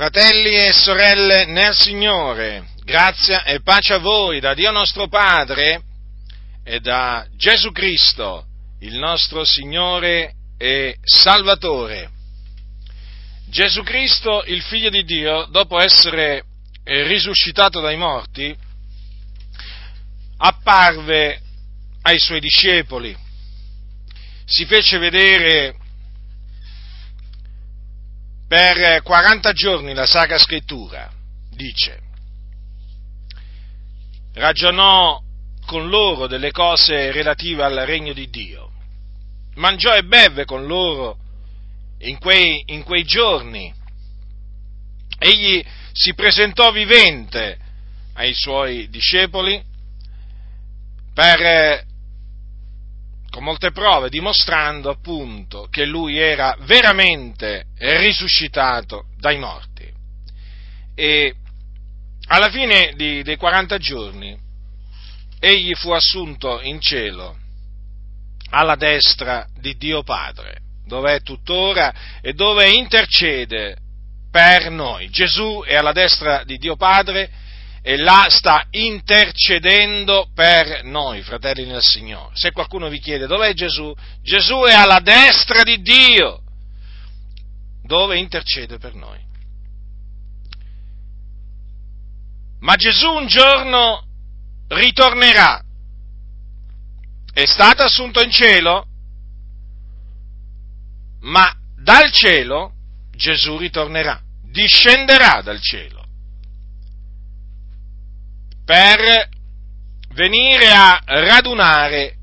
Fratelli e sorelle nel Signore, grazia e pace a voi da Dio nostro Padre e da Gesù Cristo, il nostro Signore e Salvatore. Gesù Cristo, il Figlio di Dio, dopo essere risuscitato dai morti, apparve ai suoi discepoli, si fece vedere per 40 giorni la Sacra Scrittura, dice, ragionò con loro delle cose relative al regno di Dio, mangiò e beve con loro in quei, in quei giorni, egli si presentò vivente ai suoi discepoli per con molte prove, dimostrando appunto che lui era veramente risuscitato dai morti. E alla fine di, dei 40 giorni egli fu assunto in cielo alla destra di Dio Padre, dove è tuttora e dove intercede per noi. Gesù è alla destra di Dio Padre e là sta intercedendo per noi, fratelli nel Signore. Se qualcuno vi chiede dov'è Gesù, Gesù è alla destra di Dio, dove intercede per noi. Ma Gesù un giorno ritornerà. È stato assunto in cielo, ma dal cielo Gesù ritornerà, discenderà dal cielo per venire a radunare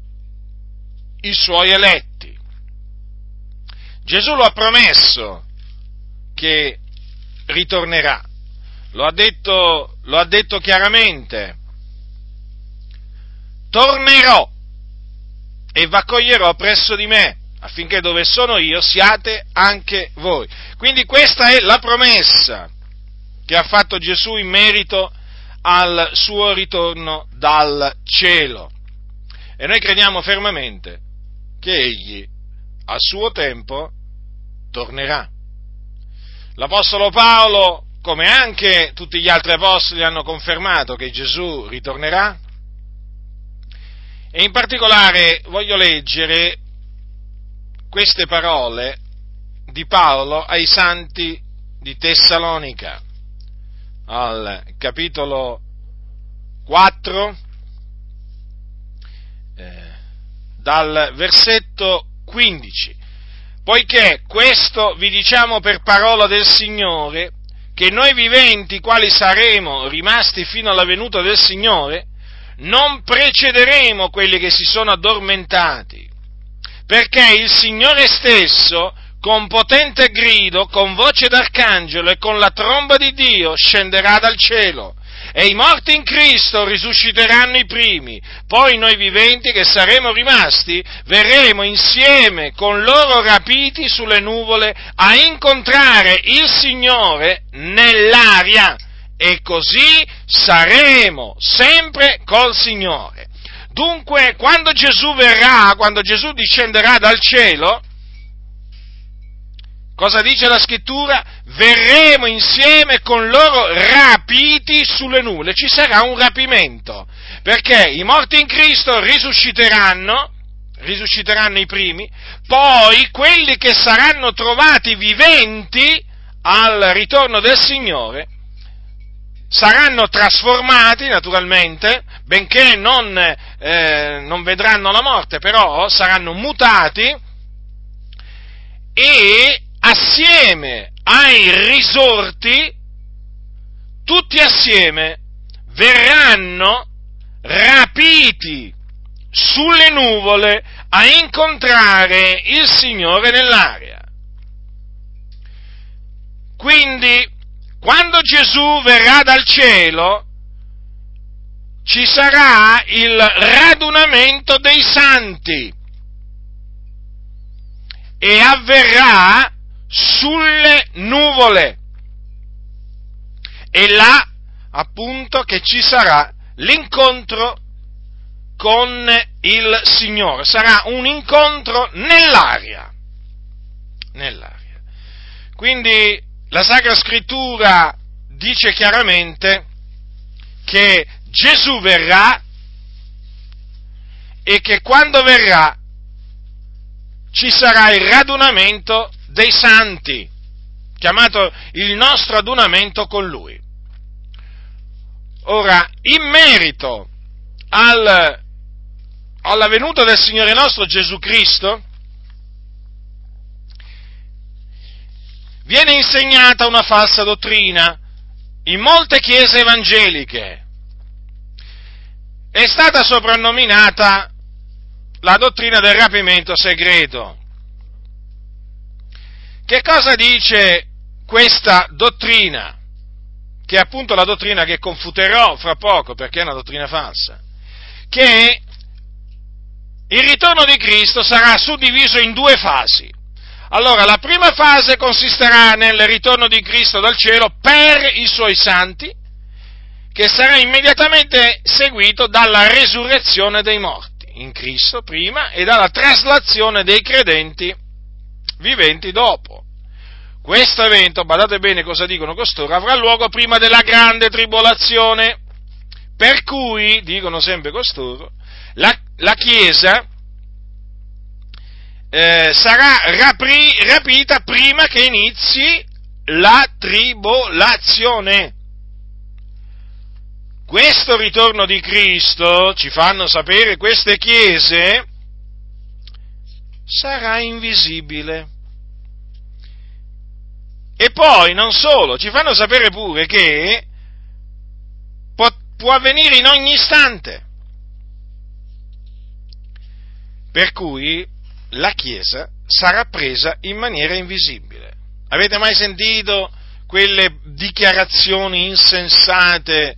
i suoi eletti. Gesù lo ha promesso che ritornerà, lo ha detto, lo ha detto chiaramente, tornerò e v'accoglierò presso di me affinché dove sono io siate anche voi. Quindi questa è la promessa che ha fatto Gesù in merito al suo ritorno dal cielo. E noi crediamo fermamente che egli a suo tempo tornerà. L'Apostolo Paolo, come anche tutti gli altri apostoli, hanno confermato che Gesù ritornerà. E in particolare voglio leggere queste parole di Paolo ai santi di Tessalonica al capitolo 4, eh, dal versetto 15, poiché questo vi diciamo per parola del Signore, che noi viventi, quali saremo rimasti fino alla venuta del Signore, non precederemo quelli che si sono addormentati, perché il Signore stesso con potente grido, con voce d'arcangelo e con la tromba di Dio scenderà dal cielo. E i morti in Cristo risusciteranno i primi, poi noi viventi che saremo rimasti verremo insieme con loro rapiti sulle nuvole a incontrare il Signore nell'aria. E così saremo sempre col Signore. Dunque, quando Gesù verrà, quando Gesù discenderà dal cielo, Cosa dice la scrittura? Verremo insieme con loro rapiti sulle nuvole. Ci sarà un rapimento, perché i morti in Cristo risusciteranno, risusciteranno i primi, poi quelli che saranno trovati viventi al ritorno del Signore saranno trasformati naturalmente, benché non, eh, non vedranno la morte, però saranno mutati e assieme ai risorti, tutti assieme verranno rapiti sulle nuvole a incontrare il Signore nell'aria. Quindi, quando Gesù verrà dal cielo, ci sarà il radunamento dei santi e avverrà sulle nuvole. E là, appunto, che ci sarà l'incontro con il Signore. Sarà un incontro nell'aria. Nell'aria. Quindi la Sacra Scrittura dice chiaramente che Gesù verrà e che quando verrà ci sarà il radunamento dei santi, chiamato il nostro adunamento con Lui. Ora, in merito al, alla venuta del Signore nostro Gesù Cristo, viene insegnata una falsa dottrina in molte chiese evangeliche. È stata soprannominata la dottrina del rapimento segreto. Che cosa dice questa dottrina? Che è appunto la dottrina che confuterò fra poco perché è una dottrina falsa. Che il ritorno di Cristo sarà suddiviso in due fasi. Allora, la prima fase consisterà nel ritorno di Cristo dal cielo per i suoi santi, che sarà immediatamente seguito dalla resurrezione dei morti in Cristo prima e dalla traslazione dei credenti viventi dopo. Questo evento, badate bene cosa dicono costoro, avrà luogo prima della grande tribolazione, per cui, dicono sempre costoro, la, la Chiesa eh, sarà rapri, rapita prima che inizi la tribolazione. Questo ritorno di Cristo, ci fanno sapere queste chiese, sarà invisibile. E poi, non solo, ci fanno sapere pure che può, può avvenire in ogni istante. Per cui la Chiesa sarà presa in maniera invisibile. Avete mai sentito quelle dichiarazioni insensate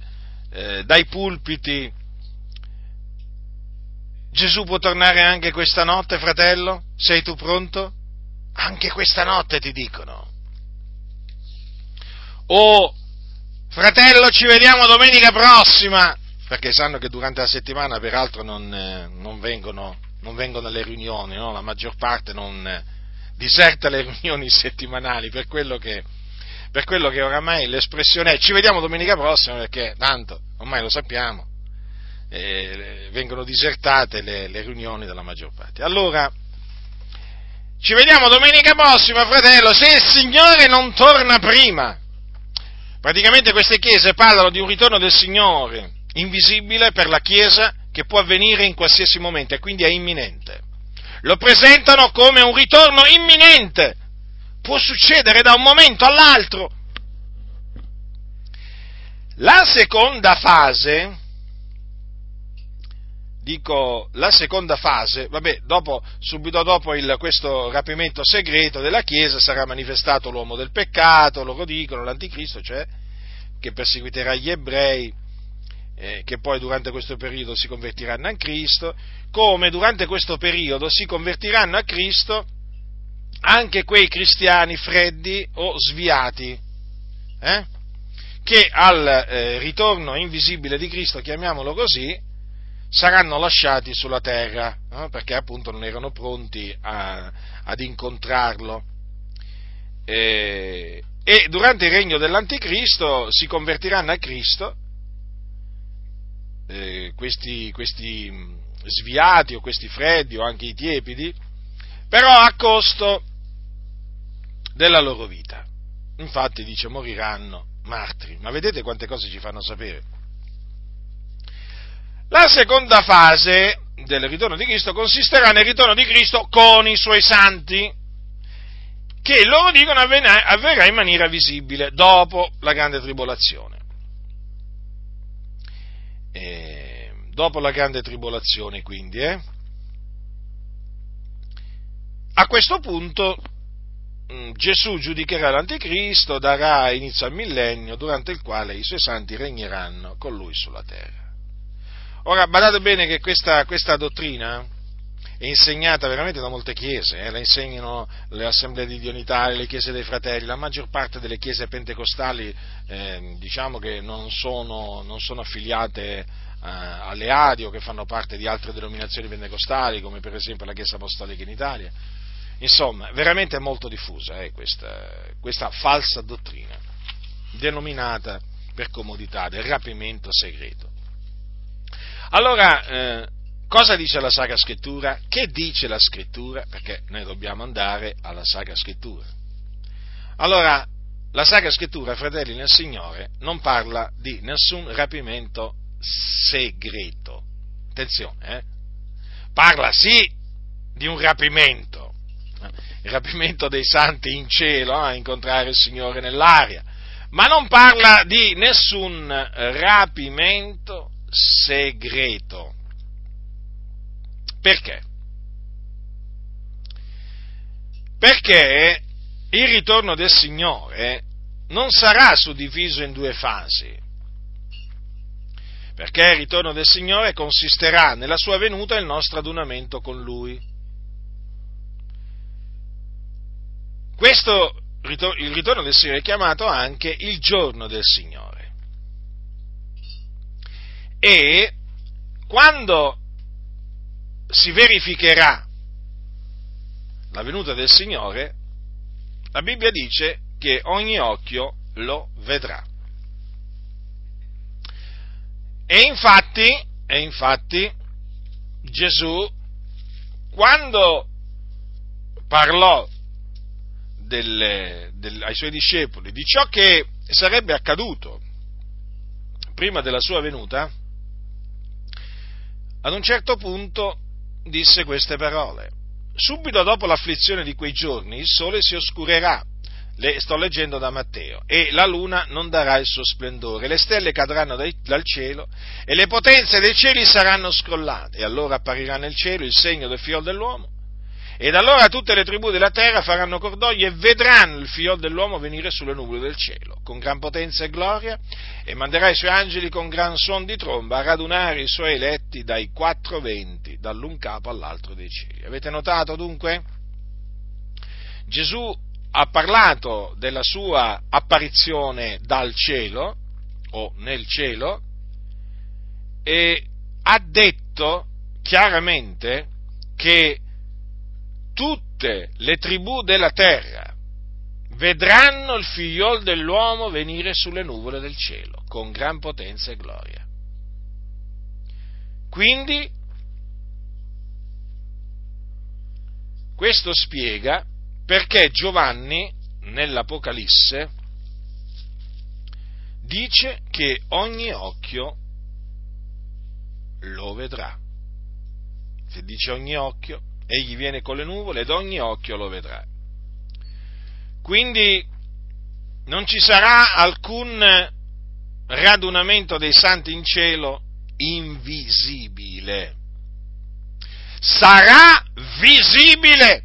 eh, dai pulpiti? Gesù può tornare anche questa notte, fratello? Sei tu pronto? Anche questa notte ti dicono. O fratello, ci vediamo domenica prossima, perché sanno che durante la settimana peraltro non, eh, non vengono non vengono alle riunioni, no? la maggior parte non eh, diserta le riunioni settimanali, per quello che, per quello che oramai l'espressione è ci vediamo domenica prossima perché tanto ormai lo sappiamo, eh, vengono disertate le, le, riunioni della maggior parte. Allora, ci vediamo domenica prossima, fratello, se il Signore non torna prima. Praticamente queste chiese parlano di un ritorno del Signore invisibile per la Chiesa che può avvenire in qualsiasi momento e quindi è imminente. Lo presentano come un ritorno imminente. Può succedere da un momento all'altro. La seconda fase, dico la seconda fase, vabbè, dopo, subito dopo il, questo rapimento segreto della Chiesa sarà manifestato l'uomo del peccato, loro dicono, l'anticristo, cioè che perseguiterà gli ebrei eh, che poi durante questo periodo si convertiranno a Cristo, come durante questo periodo si convertiranno a Cristo anche quei cristiani freddi o sviati, eh? che al eh, ritorno invisibile di Cristo, chiamiamolo così, saranno lasciati sulla terra, no? perché appunto non erano pronti a, ad incontrarlo. E, e durante il regno dell'Anticristo si convertiranno a Cristo eh, questi, questi sviati o questi freddi o anche i tiepidi, però a costo della loro vita. Infatti dice moriranno martiri, ma vedete quante cose ci fanno sapere. La seconda fase del ritorno di Cristo consisterà nel ritorno di Cristo con i suoi santi, che loro dicono avverrà in maniera visibile dopo la grande tribolazione eh, dopo la grande tribolazione quindi, eh, a questo punto mm, Gesù giudicherà l'anticristo, darà inizio al millennio durante il quale i suoi santi regneranno con lui sulla terra. Ora, badate bene che questa, questa dottrina è insegnata veramente da molte chiese, eh? la insegnano le assemblee di Dionitari, le chiese dei fratelli, la maggior parte delle chiese pentecostali eh, diciamo che non sono, non sono affiliate eh, alle ADI o che fanno parte di altre denominazioni pentecostali, come per esempio la Chiesa Apostolica in Italia. Insomma, veramente è molto diffusa eh, questa, questa falsa dottrina, denominata per comodità del rapimento segreto. Allora, eh, cosa dice la Sacra Scrittura? Che dice la Scrittura? Perché noi dobbiamo andare alla Sacra Scrittura. Allora, la Sacra Scrittura, fratelli nel Signore, non parla di nessun rapimento segreto. Attenzione, eh? Parla sì di un rapimento, eh? il rapimento dei santi in cielo, a eh? incontrare il Signore nell'aria, ma non parla di nessun rapimento segreto. Perché? Perché il ritorno del Signore non sarà suddiviso in due fasi, perché il ritorno del Signore consisterà nella sua venuta e il nostro adunamento con Lui. Questo, il ritorno del Signore è chiamato anche il giorno del Signore. E quando si verificherà la venuta del Signore, la Bibbia dice che ogni occhio lo vedrà. E infatti, e infatti Gesù, quando parlò delle, del, ai suoi discepoli di ciò che sarebbe accaduto prima della sua venuta, ad un certo punto disse queste parole. Subito dopo l'afflizione di quei giorni il sole si oscurerà, le sto leggendo da Matteo, e la luna non darà il suo splendore, le stelle cadranno dai, dal cielo e le potenze dei cieli saranno scrollate, e allora apparirà nel cielo il segno del figlio dell'uomo, ed allora tutte le tribù della terra faranno cordoglio e vedranno il figlio dell'uomo venire sulle nuvole del cielo, con gran potenza e gloria, e manderà i suoi angeli con gran suon di tromba a radunare i suoi eletti dai quattro venti, dall'un capo all'altro dei cieli. Avete notato dunque? Gesù ha parlato della sua apparizione dal cielo, o nel cielo, e ha detto chiaramente che tutte le tribù della terra vedranno il figliol dell'uomo venire sulle nuvole del cielo con gran potenza e gloria. Quindi questo spiega perché Giovanni nell'Apocalisse dice che ogni occhio lo vedrà. Se dice ogni occhio, egli viene con le nuvole ed ogni occhio lo vedrà. Quindi non ci sarà alcun radunamento dei santi in cielo invisibile. Sarà visibile.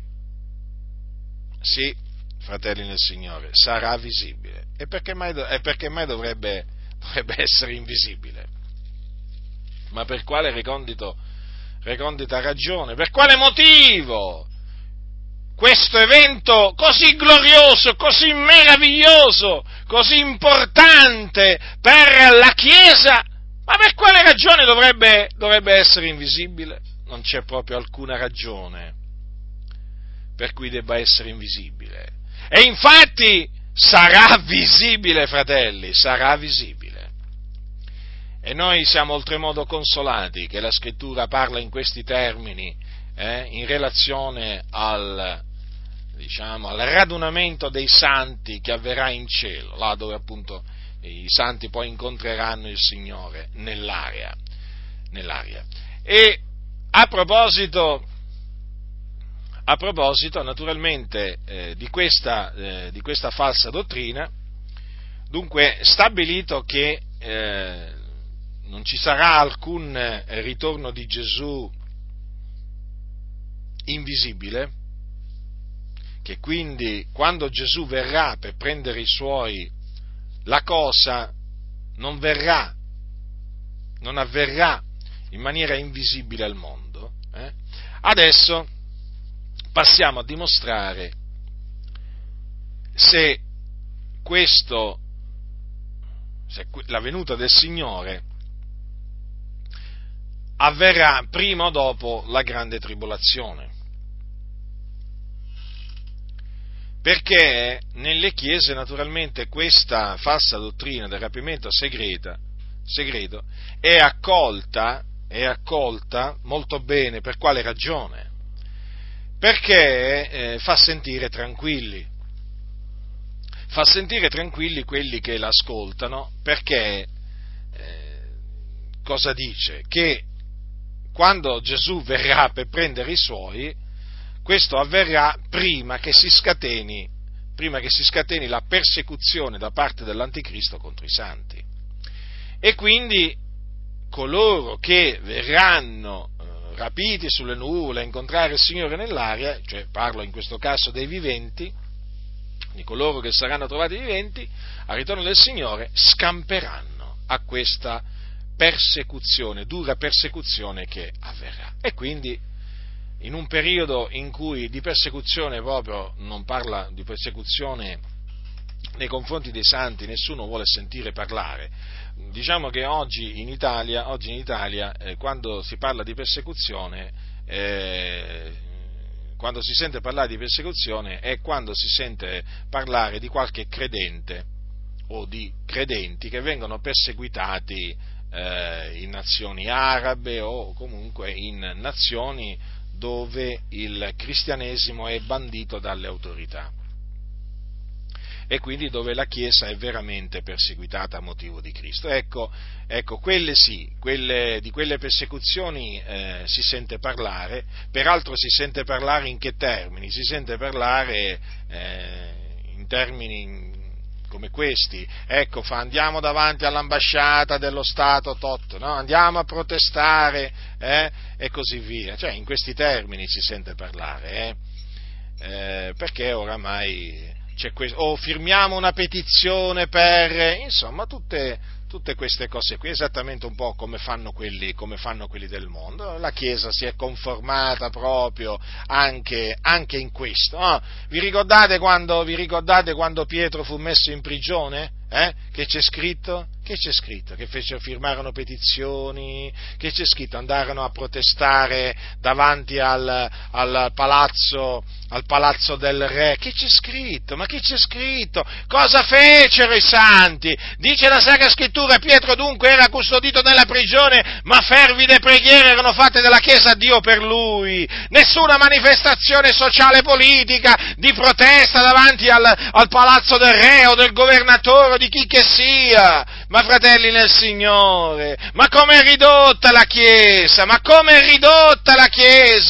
Sì, fratelli nel Signore, sarà visibile. E perché mai, e perché mai dovrebbe, dovrebbe essere invisibile? Ma per quale recondito recondita ragione. Per quale motivo? Questo evento così glorioso, così meraviglioso, così importante per la Chiesa, ma per quale ragione dovrebbe, dovrebbe essere invisibile? Non c'è proprio alcuna ragione per cui debba essere invisibile. E infatti sarà visibile, fratelli, sarà visibile. E noi siamo oltremodo consolati che la scrittura parla in questi termini eh, in relazione al, diciamo, al radunamento dei santi che avverrà in cielo, là dove appunto i santi poi incontreranno il Signore nell'aria. nell'aria. E a proposito, a proposito naturalmente eh, di, questa, eh, di, questa, falsa dottrina, dunque stabilito che eh, non ci sarà alcun eh, ritorno di Gesù invisibile, che quindi quando Gesù verrà per prendere i suoi, la cosa non verrà, non avverrà in maniera invisibile al mondo. Eh? Adesso passiamo a dimostrare se questo, se la venuta del Signore avverrà prima o dopo la grande tribolazione. perché nelle chiese naturalmente questa falsa dottrina del rapimento segreta, segreto è accolta, è accolta molto bene, per quale ragione? Perché eh, fa sentire tranquilli, fa sentire tranquilli quelli che l'ascoltano, perché eh, cosa dice? Che quando Gesù verrà per prendere i suoi, questo avverrà prima che si scateni, che si scateni la persecuzione da parte dell'anticristo contro i santi. E quindi coloro che verranno eh, rapiti sulle nuvole a incontrare il Signore nell'aria, cioè parlo in questo caso dei viventi, di coloro che saranno trovati viventi, al ritorno del Signore, scamperanno a questa persecuzione, dura persecuzione che avverrà. E quindi in un periodo in cui di persecuzione proprio non parla di persecuzione nei confronti dei santi, nessuno vuole sentire parlare. Diciamo che oggi in Italia, oggi in Italia eh, quando si parla di persecuzione, eh, quando si sente parlare di persecuzione è quando si sente parlare di qualche credente o di credenti che vengono perseguitati eh, in nazioni arabe o comunque in nazioni dove il cristianesimo è bandito dalle autorità e quindi dove la Chiesa è veramente perseguitata a motivo di Cristo. Ecco, ecco quelle sì, quelle, di quelle persecuzioni eh, si sente parlare, peraltro si sente parlare in che termini? Si sente parlare eh, in termini come questi, ecco, fa, andiamo davanti all'ambasciata dello Stato tot, no? andiamo a protestare eh? e così via, cioè in questi termini si sente parlare, eh? Eh, perché oramai c'è questo, o firmiamo una petizione per, insomma, tutte, tutte queste cose qui, esattamente un po' come fanno, quelli, come fanno quelli del mondo. La Chiesa si è conformata proprio anche, anche in questo. No? Vi, ricordate quando, vi, ricordate quando, Pietro fu messo in prigione? Eh? Che c'è scritto? Che c'è scritto? Che fecero, firmarono petizioni, che c'è scritto? Andarono a protestare davanti al, al, palazzo, al palazzo del re. Che c'è scritto? Ma che c'è scritto? Cosa fecero i santi? Dice la Sacra Scrittura, Pietro dunque era custodito nella prigione, ma fervide preghiere erano fatte dalla Chiesa a Dio per lui. Nessuna manifestazione sociale e politica di protesta davanti al, al palazzo del re o del governatore o di chi che sia ma fratelli nel Signore, ma come è ridotta la Chiesa? Ma come è ridotta la Chiesa?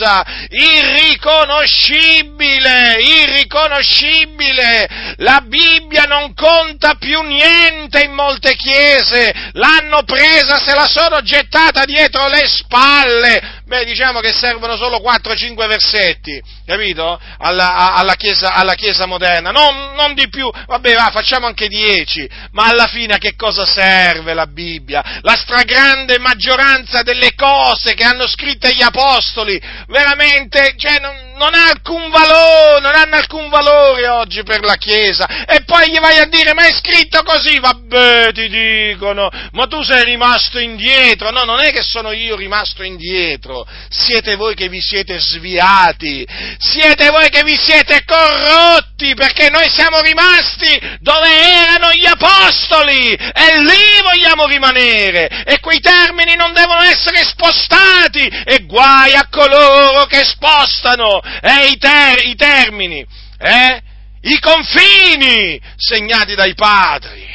Irriconoscibile, irriconoscibile. La Bibbia non conta più niente in molte chiese. L'hanno presa, se la sono gettata dietro le spalle. Beh, diciamo che servono solo 4-5 versetti, capito? Alla, alla, chiesa, alla chiesa, moderna, non, non, di più, vabbè, va, facciamo anche 10, ma alla fine a che cosa serve la Bibbia? La stragrande maggioranza delle cose che hanno scritto gli apostoli, veramente, cioè, non, non ha alcun valore, non hanno alcun valore oggi per la Chiesa. E poi gli vai a dire, ma è scritto così, vabbè, ti dicono, ma tu sei rimasto indietro. No, non è che sono io rimasto indietro, siete voi che vi siete sviati, siete voi che vi siete corrotti, perché noi siamo rimasti dove erano gli apostoli, e lì vogliamo rimanere, e quei termini non devono essere spostati, e guai a coloro che spostano. Eh, i, ter- i termini, eh, i confini segnati dai padri.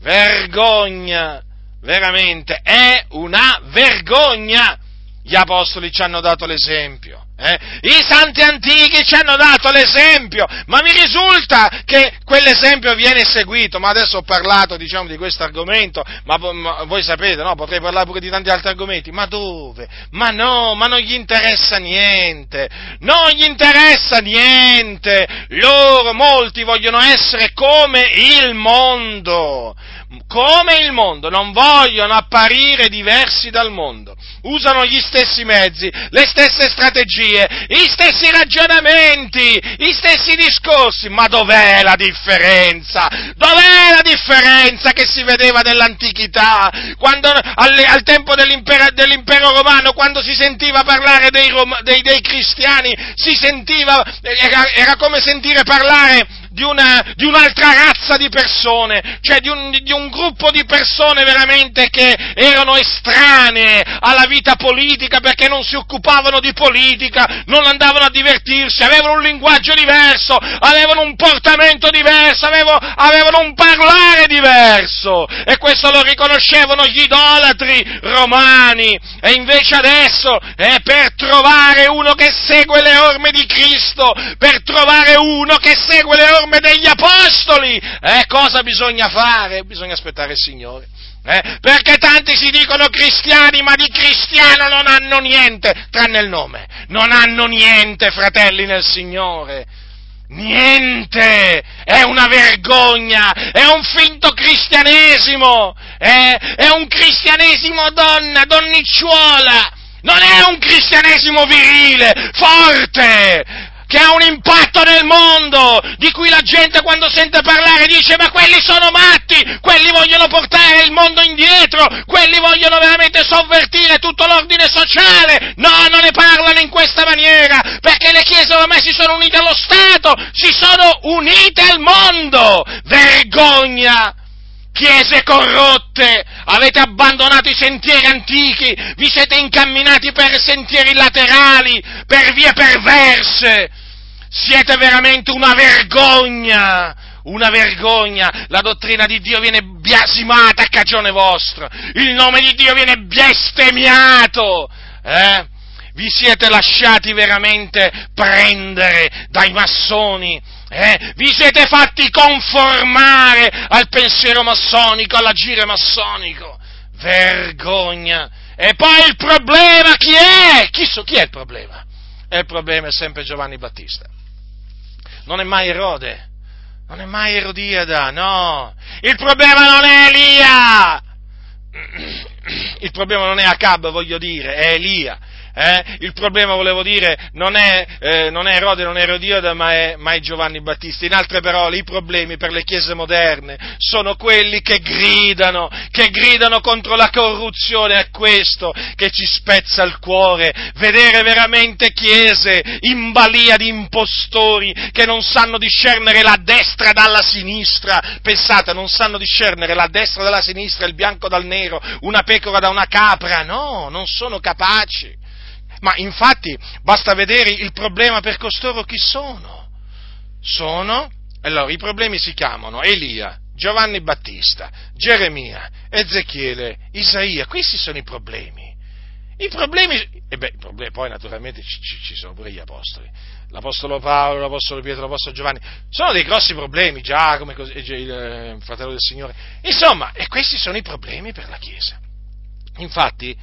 Vergogna, veramente, è una vergogna. Gli apostoli ci hanno dato l'esempio. Eh? I santi antichi ci hanno dato l'esempio, ma mi risulta che quell'esempio viene seguito. Ma adesso ho parlato, diciamo, di questo argomento, ma, ma, voi sapete, no? Potrei parlare pure di tanti altri argomenti. Ma dove? Ma no, ma non gli interessa niente. Non gli interessa niente. Loro, molti, vogliono essere come il mondo come il mondo, non vogliono apparire diversi dal mondo, usano gli stessi mezzi, le stesse strategie, gli stessi ragionamenti, gli stessi discorsi, ma dov'è la differenza? Dov'è la differenza che si vedeva nell'antichità, quando, al, al tempo dell'impero, dell'impero, romano, quando si sentiva parlare dei, dei, dei cristiani, sentiva, era, era come sentire parlare di, una, di un'altra razza di persone, cioè di un, di un, gruppo di persone veramente che erano estranee alla vita politica perché non si occupavano di politica, non andavano a divertirsi, avevano un linguaggio diverso, avevano un portamento diverso, avevano, avevano un parlare diverso. E questo lo riconoscevano gli idolatri romani. E invece adesso è per trovare uno che segue le orme di Cristo, per trovare uno che segue le orme orme degli apostoli. Eh, cosa bisogna fare? Bisogna aspettare il Signore. Eh? Perché tanti si dicono cristiani, ma di cristiano non hanno niente, tranne il nome. Non hanno niente, fratelli nel Signore. Niente! È una vergogna! È un finto cristianesimo! È, è un cristianesimo donna, donnicciuola! Non è un cristianesimo virile, forte, che ha un impatto nel mondo, di cui la gente quando sente parlare dice ma quelli sono matti, quelli vogliono portare il mondo indietro, quelli vogliono veramente sovvertire tutto l'ordine sociale. No, non ne parlano in questa maniera, perché le chiese ormai si sono unite allo Stato, si sono unite al mondo. Vergogna! chiese corrotte, avete abbandonato i sentieri antichi, vi siete incamminati per sentieri laterali, per vie perverse, siete veramente una vergogna, una vergogna, la dottrina di Dio viene biasimata a cagione vostra, il nome di Dio viene bestemmiato, eh? Vi siete lasciati veramente prendere dai massoni, eh? Vi siete fatti conformare al pensiero massonico, all'agire massonico. Vergogna. E poi il problema chi è? Chi, so, chi è il problema? Il problema è sempre Giovanni Battista. Non è mai Erode, non è mai Erodiada, no. Il problema non è Elia. Il problema non è Acab, voglio dire, è Elia. Eh? Il problema, volevo dire, non è, eh, non è Erode, non è Erodiade, ma è, ma è Giovanni Battista. In altre parole, i problemi per le chiese moderne sono quelli che gridano, che gridano contro la corruzione. È questo che ci spezza il cuore, vedere veramente chiese in balia di impostori che non sanno discernere la destra dalla sinistra. Pensate, non sanno discernere la destra dalla sinistra, il bianco dal nero, una pecora da una capra. No, non sono capaci. Ma infatti basta vedere il problema per costoro chi sono. Sono, allora i problemi si chiamano Elia, Giovanni Battista, Geremia, Ezechiele, Isaia, questi sono i problemi. I problemi, e beh, problemi, poi naturalmente ci, ci, sono pure gli apostoli, l'apostolo Paolo, l'apostolo Pietro, l'apostolo Giovanni, sono dei grossi problemi, Giacomo, il eh, fratello del Signore, insomma, e questi sono i problemi per la Chiesa. Infatti,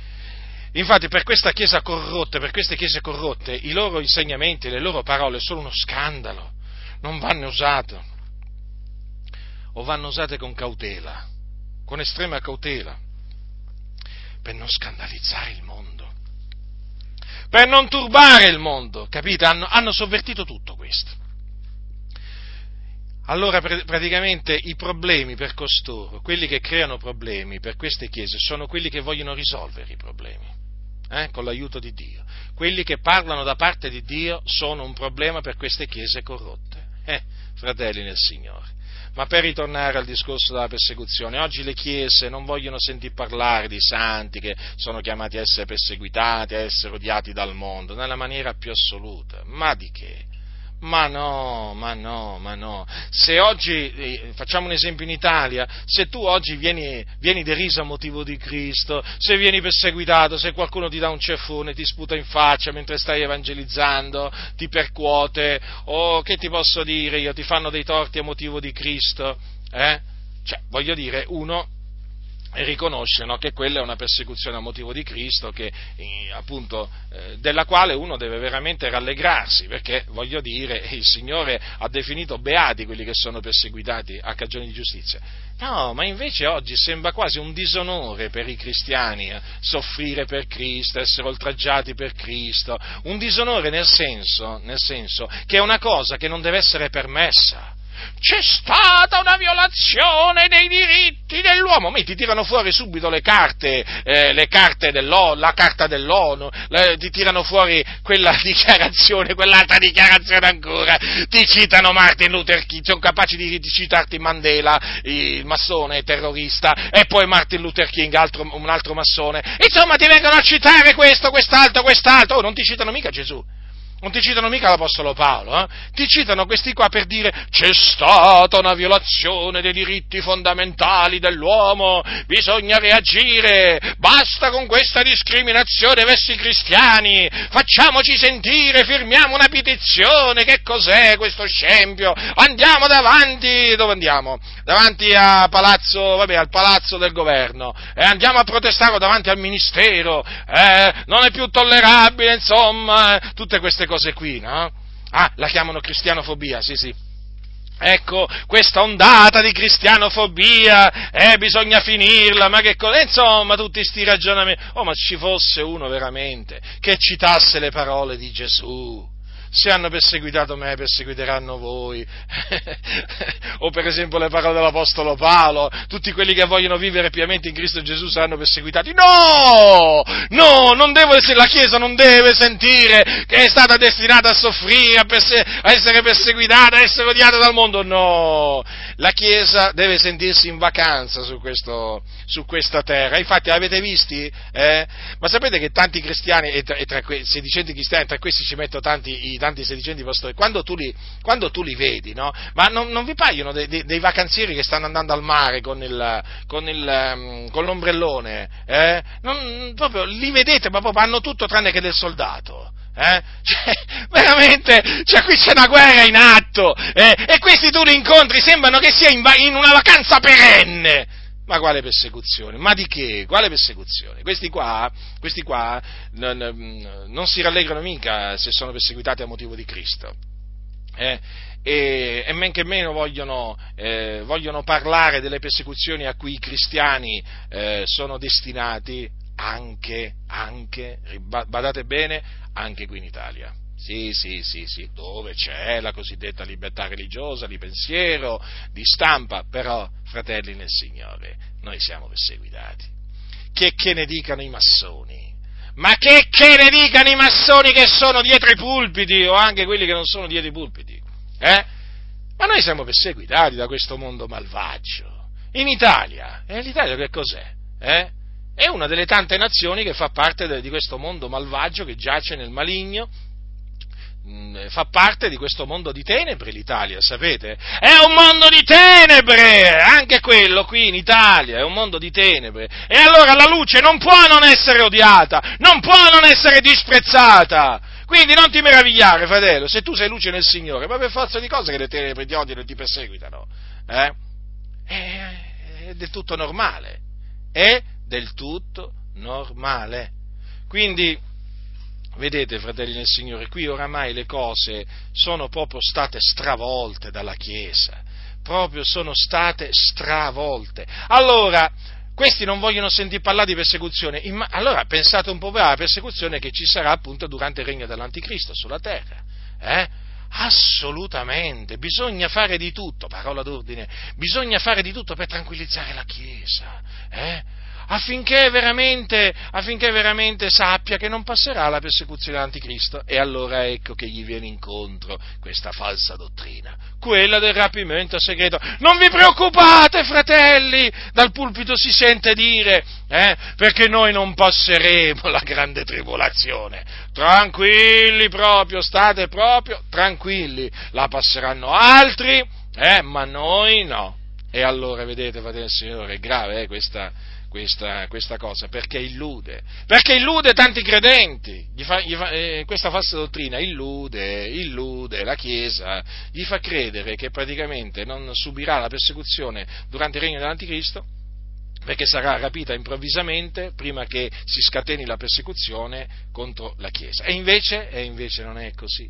Infatti per questa Chiesa corrotta, per queste Chiese corrotte, i loro insegnamenti, le loro parole sono uno scandalo, non vanno usate, o vanno usate con cautela, con estrema cautela, per non scandalizzare il mondo, per non turbare il mondo, capite? Hanno, hanno sovvertito tutto questo. Allora praticamente i problemi per costoro, quelli che creano problemi per queste chiese, sono quelli che vogliono risolvere i problemi eh, con l'aiuto di Dio. Quelli che parlano da parte di Dio sono un problema per queste chiese corrotte, eh, fratelli nel Signore. Ma per ritornare al discorso della persecuzione, oggi le chiese non vogliono sentire parlare di santi che sono chiamati a essere perseguitati, a essere odiati dal mondo, nella maniera più assoluta. Ma di che? Ma no, ma no, ma no. Se oggi, eh, facciamo un esempio in Italia, se tu oggi vieni, vieni, deriso a motivo di Cristo, se vieni perseguitato, se qualcuno ti dà un ceffone, ti sputa in faccia mentre stai evangelizzando, ti percuote, o che ti posso dire io, ti fanno dei torti a motivo di Cristo, eh? Cioè, voglio dire, uno e riconosce no, che quella è una persecuzione a motivo di Cristo che, eh, appunto, eh, della quale uno deve veramente rallegrarsi, perché voglio dire, il Signore ha definito beati quelli che sono perseguitati a cagione di giustizia. No, ma invece oggi sembra quasi un disonore per i cristiani eh, soffrire per Cristo, essere oltraggiati per Cristo, un disonore nel senso, nel senso che è una cosa che non deve essere permessa c'è stata una violazione dei diritti dell'uomo. Ti tirano fuori subito le carte, eh, le carte dell'ONU, la carta dell'ONU, le, ti tirano fuori quella dichiarazione, quell'altra dichiarazione ancora, ti citano Martin Luther King, sono capaci di, di citarti Mandela, il massone terrorista, e poi Martin Luther King, altro, un altro massone. Insomma, ti vengono a citare questo, quest'altro, quest'altro. Oh, non ti citano mica Gesù non ti citano mica l'Apostolo Paolo, eh? ti citano questi qua per dire c'è stata una violazione dei diritti fondamentali dell'uomo, bisogna reagire, basta con questa discriminazione verso i cristiani, facciamoci sentire, firmiamo una petizione, che cos'è questo scempio? Andiamo davanti, dove andiamo? Davanti palazzo, vabbè, al palazzo del governo, e andiamo a protestare davanti al ministero, eh? non è più tollerabile, insomma, tutte queste cose qui, no? Ah, la chiamano cristianofobia, sì, sì. Ecco, questa ondata di cristianofobia, eh, bisogna finirla, ma che cosa? Insomma, tutti questi ragionamenti. Oh, ma ci fosse uno veramente che citasse le parole di Gesù se hanno perseguitato me, perseguiteranno voi. o per esempio le parole dell'Apostolo Paolo, tutti quelli che vogliono vivere piamente in Cristo Gesù saranno perseguitati. No! No, devo, la Chiesa non deve sentire che è stata destinata a soffrire, a, perse- a essere perseguitata, a essere odiata dal mondo. No! La Chiesa deve sentirsi in vacanza su, questo, su questa terra. Infatti, avete visti? Eh? Ma sapete che tanti cristiani, e tra, e tra sedicenti cristiani, tra questi ci metto tanti, i tanti sedicenti pastori, quando tu li, quando tu li vedi, no? Ma non, non vi paiono dei, dei, dei, vacanzieri che stanno andando al mare con, il, con, il, mm, con l'ombrellone? Eh? Non, proprio, li vedete, ma proprio hanno tutto tranne che del soldato. Eh? Cioè, veramente, cioè, qui c'è una guerra in atto eh? e questi tu li incontri, sembrano che sia in, in una vacanza perenne. Ma quale persecuzione? Ma di che? Quale persecuzione? Questi qua, questi qua non, non si rallegrano mica se sono perseguitati a motivo di Cristo. Eh? E, e, men che meno vogliono, eh, vogliono, parlare delle persecuzioni a cui i cristiani eh, sono destinati anche, anche, badate bene, anche qui in Italia. Sì, sì, sì, sì, dove c'è la cosiddetta libertà religiosa, di pensiero, di stampa, però, fratelli nel Signore, noi siamo perseguitati. Che, che ne dicano i massoni? Ma che, che ne dicano i massoni che sono dietro i pulpiti o anche quelli che non sono dietro i pulpiti? Eh? Ma noi siamo perseguitati da questo mondo malvagio. In Italia, e l'Italia che cos'è? Eh? È una delle tante nazioni che fa parte di questo mondo malvagio che giace nel maligno, fa parte di questo mondo di tenebre l'Italia, sapete? È un mondo di tenebre, anche quello qui in Italia è un mondo di tenebre. E allora la luce non può non essere odiata, non può non essere disprezzata. Quindi non ti meravigliare, fratello, se tu sei luce nel Signore, ma per forza di cose che le tenebre ti odiano e ti perseguitano. Eh? È del tutto normale. È del tutto normale. Quindi Vedete, fratelli nel Signore, qui oramai le cose sono proprio state stravolte dalla Chiesa, proprio sono state stravolte. Allora, questi non vogliono sentire parlare di persecuzione, allora pensate un po' alla persecuzione che ci sarà appunto durante il regno dell'Anticristo sulla terra. Eh? Assolutamente, bisogna fare di tutto, parola d'ordine, bisogna fare di tutto per tranquillizzare la Chiesa. Eh? Affinché veramente, affinché veramente sappia che non passerà la persecuzione dell'anticristo e allora ecco che gli viene incontro questa falsa dottrina, quella del rapimento segreto. Non vi preoccupate, fratelli, dal pulpito si sente dire, eh, perché noi non passeremo la grande tribolazione. Tranquilli proprio, state proprio tranquilli, la passeranno altri, eh, ma noi no. E allora, vedete, fratelli del Signore, è grave eh, questa, questa, questa, cosa, perché illude, perché illude tanti credenti, gli fa, gli fa, eh, questa falsa dottrina illude, illude la Chiesa, gli fa credere che praticamente non subirà la persecuzione durante il regno dell'Anticristo, perché sarà rapita improvvisamente prima che si scateni la persecuzione contro la Chiesa. E invece, e invece non è così,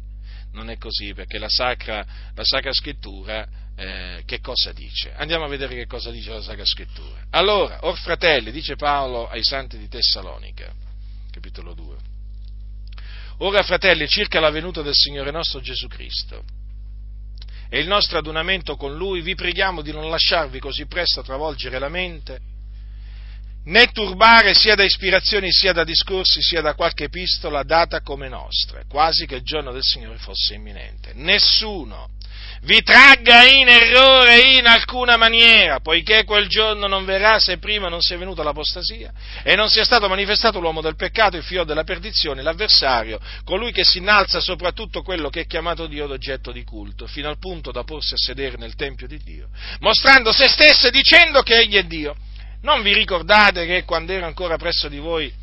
non è così, perché la Sacra, la Sacra Scrittura eh, che cosa dice. Andiamo a vedere che cosa dice la Sacra Scrittura. Allora, or fratelli, dice Paolo ai santi di Tessalonica, capitolo 2. Ora, fratelli, circa la venuta del Signore nostro Gesù Cristo e il nostro adunamento con Lui, vi preghiamo di non lasciarvi così presto travolgere la mente, né turbare sia da ispirazioni, sia da discorsi, sia da qualche epistola data come nostra, quasi che il giorno del Signore fosse imminente. Nessuno vi tragga in errore in alcuna maniera, poiché quel giorno non verrà se prima non sia venuta l'apostasia e non sia stato manifestato l'uomo del peccato, il figlio della perdizione, l'avversario, colui che si innalza soprattutto quello che è chiamato Dio d'oggetto di culto, fino al punto da porsi a sedere nel Tempio di Dio, mostrando se stesso e dicendo che egli è Dio. Non vi ricordate che quando ero ancora presso di voi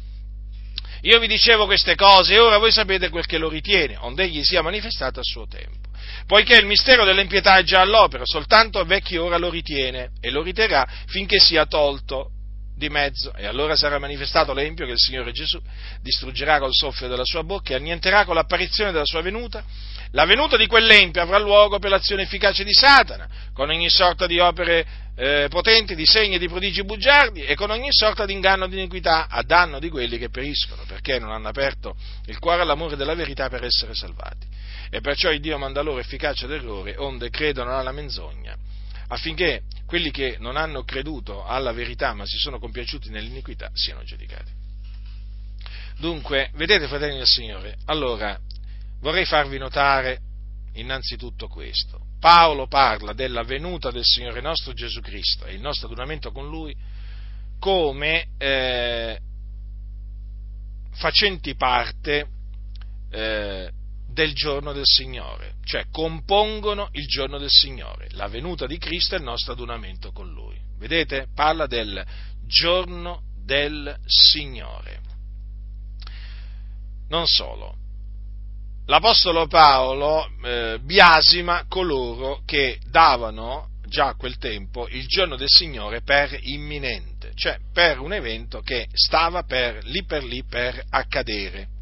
io vi dicevo queste cose e ora voi sapete quel che lo ritiene, onde egli sia manifestato a suo tempo poiché il mistero dell'impietà è già all'opera, soltanto vecchio ora lo ritiene e lo riterrà finché sia tolto di mezzo, e allora sarà manifestato l'empio che il Signore Gesù distruggerà col soffio della sua bocca e annienterà con l'apparizione della sua venuta. La venuta di quell'empio avrà luogo per l'azione efficace di Satana, con ogni sorta di opere eh, potenti, di segni e di prodigi bugiardi e con ogni sorta di inganno di iniquità a danno di quelli che periscono, perché non hanno aperto il cuore all'amore della verità per essere salvati e perciò il Dio manda loro efficacia d'errore, onde credono alla menzogna, affinché quelli che non hanno creduto alla verità ma si sono compiaciuti nell'iniquità siano giudicati. Dunque, vedete fratelli del Signore, allora vorrei farvi notare innanzitutto questo. Paolo parla della venuta del Signore nostro Gesù Cristo e il nostro adunamento con Lui come eh, facenti parte eh, del giorno del Signore, cioè compongono il giorno del Signore, la venuta di Cristo e il nostro adunamento con Lui. Vedete? Parla del giorno del Signore. Non solo. L'Apostolo Paolo eh, biasima coloro che davano già a quel tempo il giorno del Signore per imminente, cioè per un evento che stava per, lì per lì per accadere.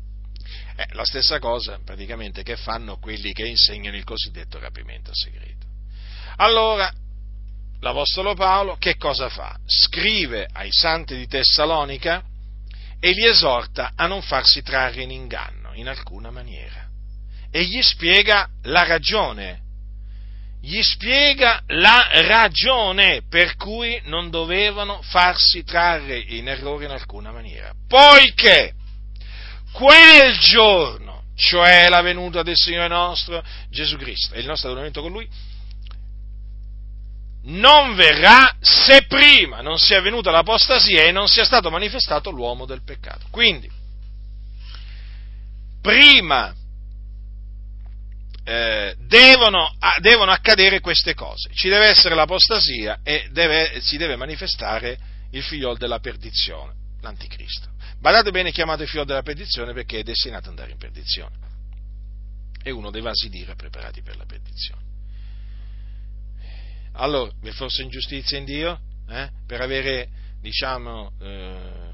È la stessa cosa praticamente che fanno quelli che insegnano il cosiddetto rapimento segreto. Allora, l'Apostolo Paolo che cosa fa? Scrive ai santi di Tessalonica e li esorta a non farsi trarre in inganno in alcuna maniera. E gli spiega la ragione, gli spiega la ragione per cui non dovevano farsi trarre in errore in alcuna maniera. Poiché quel giorno, cioè la venuta del Signore nostro Gesù Cristo e il nostro adonamento con Lui, non verrà se prima non sia venuta l'apostasia e non sia stato manifestato l'uomo del peccato. Quindi, prima eh, devono, devono, accadere queste cose. Ci deve essere l'apostasia e deve, si deve manifestare il figliol della perdizione, l'anticristo. Badate bene, chiamato il figlio della perdizione perché è destinato ad andare in perdizione. È uno dei vasi d'ira preparati per la perdizione. Allora, vi è forse ingiustizia in Dio? Eh? Per avere, diciamo, eh,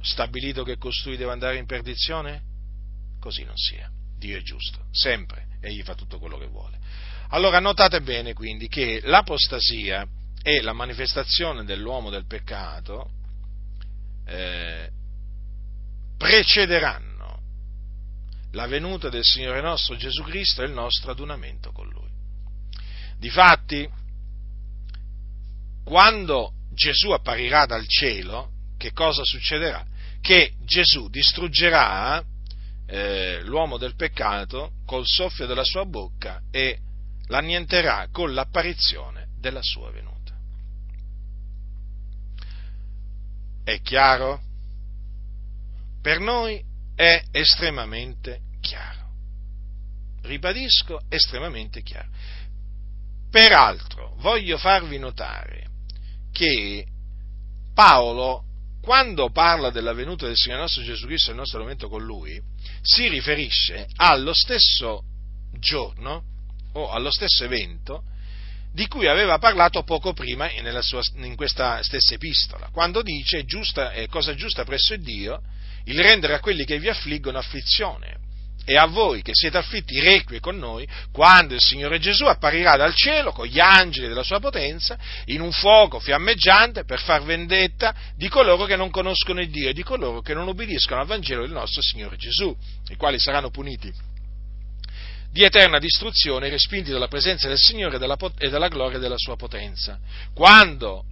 stabilito che costui deve andare in perdizione? Così non sia. Dio è giusto, sempre, egli fa tutto quello che vuole. Allora notate bene quindi che l'apostasia è la manifestazione dell'uomo del peccato eh, precederanno la venuta del Signore nostro Gesù Cristo e il nostro adunamento con Lui. Difatti, quando Gesù apparirà dal cielo, che cosa succederà? Che Gesù distruggerà eh, l'uomo del peccato col soffio della sua bocca e l'annienterà con l'apparizione della sua venuta. È chiaro? Per noi è estremamente chiaro. Ribadisco, estremamente chiaro. Peraltro, voglio farvi notare che Paolo, quando parla della venuta del Signore nostro Gesù Cristo e del nostro momento con Lui, si riferisce allo stesso giorno o allo stesso evento di cui aveva parlato poco prima sua, in questa stessa epistola, quando dice giusta, è cosa giusta presso Dio il rendere a quelli che vi affliggono afflizione. E a voi che siete afflitti requie con noi, quando il Signore Gesù apparirà dal cielo con gli angeli della sua potenza in un fuoco fiammeggiante per far vendetta di coloro che non conoscono il Dio e di coloro che non obbediscono al Vangelo del nostro Signore Gesù, i quali saranno puniti di eterna distruzione, respinti dalla presenza del Signore e dalla, gloria della sua potenza. Quando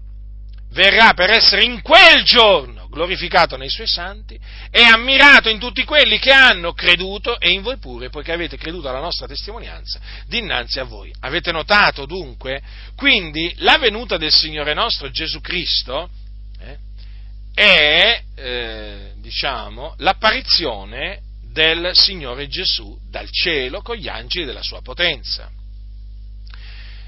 verrà per essere in quel giorno glorificato nei suoi santi e ammirato in tutti quelli che hanno creduto e in voi pure, poiché avete creduto alla nostra testimonianza dinanzi a voi. Avete notato dunque? Quindi la venuta del Signore nostro Gesù Cristo eh, è, eh, diciamo, l'apparizione del Signore Gesù dal cielo con gli angeli della sua potenza.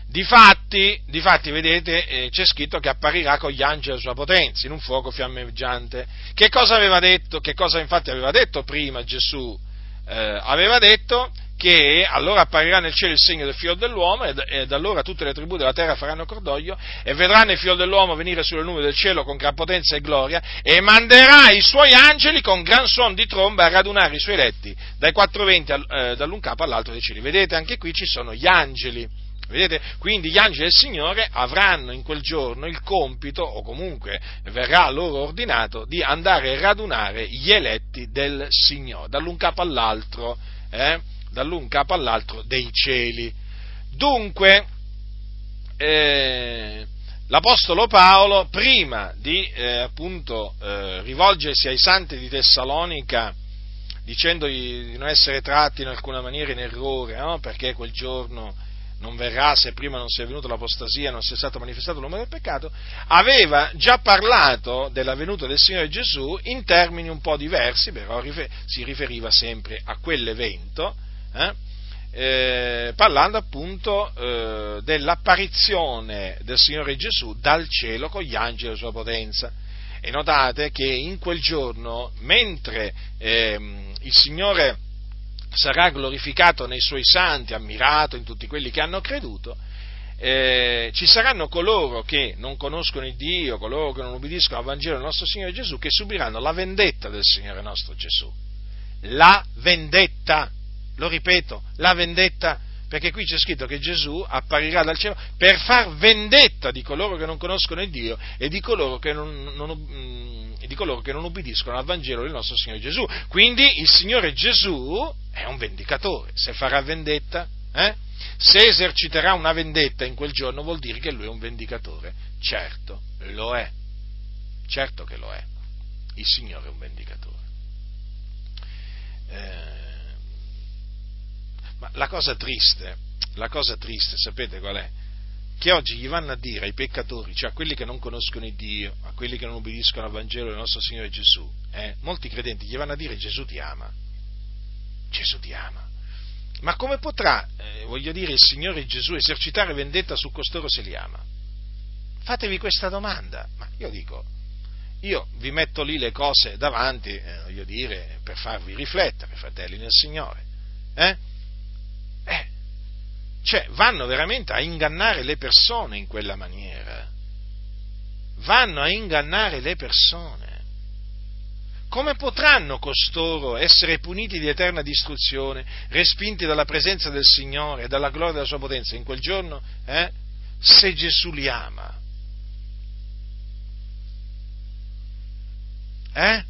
Difatti, difatti vedete, eh, c'è scritto che apparirà con gli angeli della sua potenza, in un fuoco fiammeggiante. Che cosa aveva detto? Che cosa infatti aveva detto prima Gesù? Eh, aveva detto che allora apparirà nel cielo il segno del figlio dell'uomo ed, ed, allora tutte le tribù della terra faranno cordoglio e vedranno il figlio dell'uomo venire sulle nuvole del cielo con gran potenza e gloria e manderà i suoi angeli con gran suono di tromba a radunare i suoi letti dai quattro venti eh, dall'un capo all'altro dei cieli. Vedete, anche qui ci sono gli angeli. Vedete? Quindi gli angeli del Signore avranno in quel giorno il compito, o comunque verrà loro ordinato, di andare a radunare gli eletti del Signore, dall'un capo all'altro. Eh? Dall'un capo all'altro dei cieli. Dunque, eh, l'Apostolo Paolo, prima di eh, appunto eh, rivolgersi ai santi di Tessalonica, dicendogli di non essere tratti in alcuna maniera in errore, no? perché quel giorno non verrà se prima non sia venuta l'apostasia, non sia stato manifestato l'uomo del peccato, aveva già parlato della venuta del Signore Gesù in termini un po' diversi, però si riferiva sempre a quell'evento, eh? Eh, parlando appunto eh, dell'apparizione del Signore Gesù dal cielo con gli angeli della sua potenza. E notate che in quel giorno, mentre ehm, il Signore sarà glorificato nei suoi santi, ammirato in tutti quelli che hanno creduto, eh, ci saranno coloro che non conoscono il Dio, coloro che non ubbidiscono al Vangelo del nostro Signore Gesù, che subiranno la vendetta del Signore nostro Gesù. La vendetta lo ripeto, la vendetta, perché qui c'è scritto che Gesù apparirà dal cielo per far vendetta di coloro che non conoscono il Dio e di coloro che non, non, mm, di coloro che non ubbidiscono al Vangelo del nostro Signore Gesù. Quindi il Signore Gesù è un vendicatore, se farà vendetta, eh? se eserciterà una vendetta in quel giorno vuol dire che lui è un vendicatore. Certo, lo è, certo che lo è, il Signore è un vendicatore. Eh, ma la cosa triste, la cosa triste, sapete qual è? Che oggi gli vanno a dire ai peccatori, cioè a quelli che non conoscono il Dio, a quelli che non obbediscono al Vangelo del nostro Signore Gesù, eh, molti credenti gli vanno a dire Gesù ti ama. Gesù ti ama. Ma come potrà, eh, voglio dire, il Signore Gesù esercitare vendetta su costoro se li ama? Fatevi questa domanda. Ma io dico, io vi metto lì le cose davanti, eh, voglio dire, per farvi riflettere, fratelli nel Signore. Eh? Cioè, vanno veramente a ingannare le persone in quella maniera. Vanno a ingannare le persone. Come potranno costoro essere puniti di eterna distruzione, respinti dalla presenza del Signore e dalla gloria della sua potenza in quel giorno, eh? se Gesù li ama? Eh?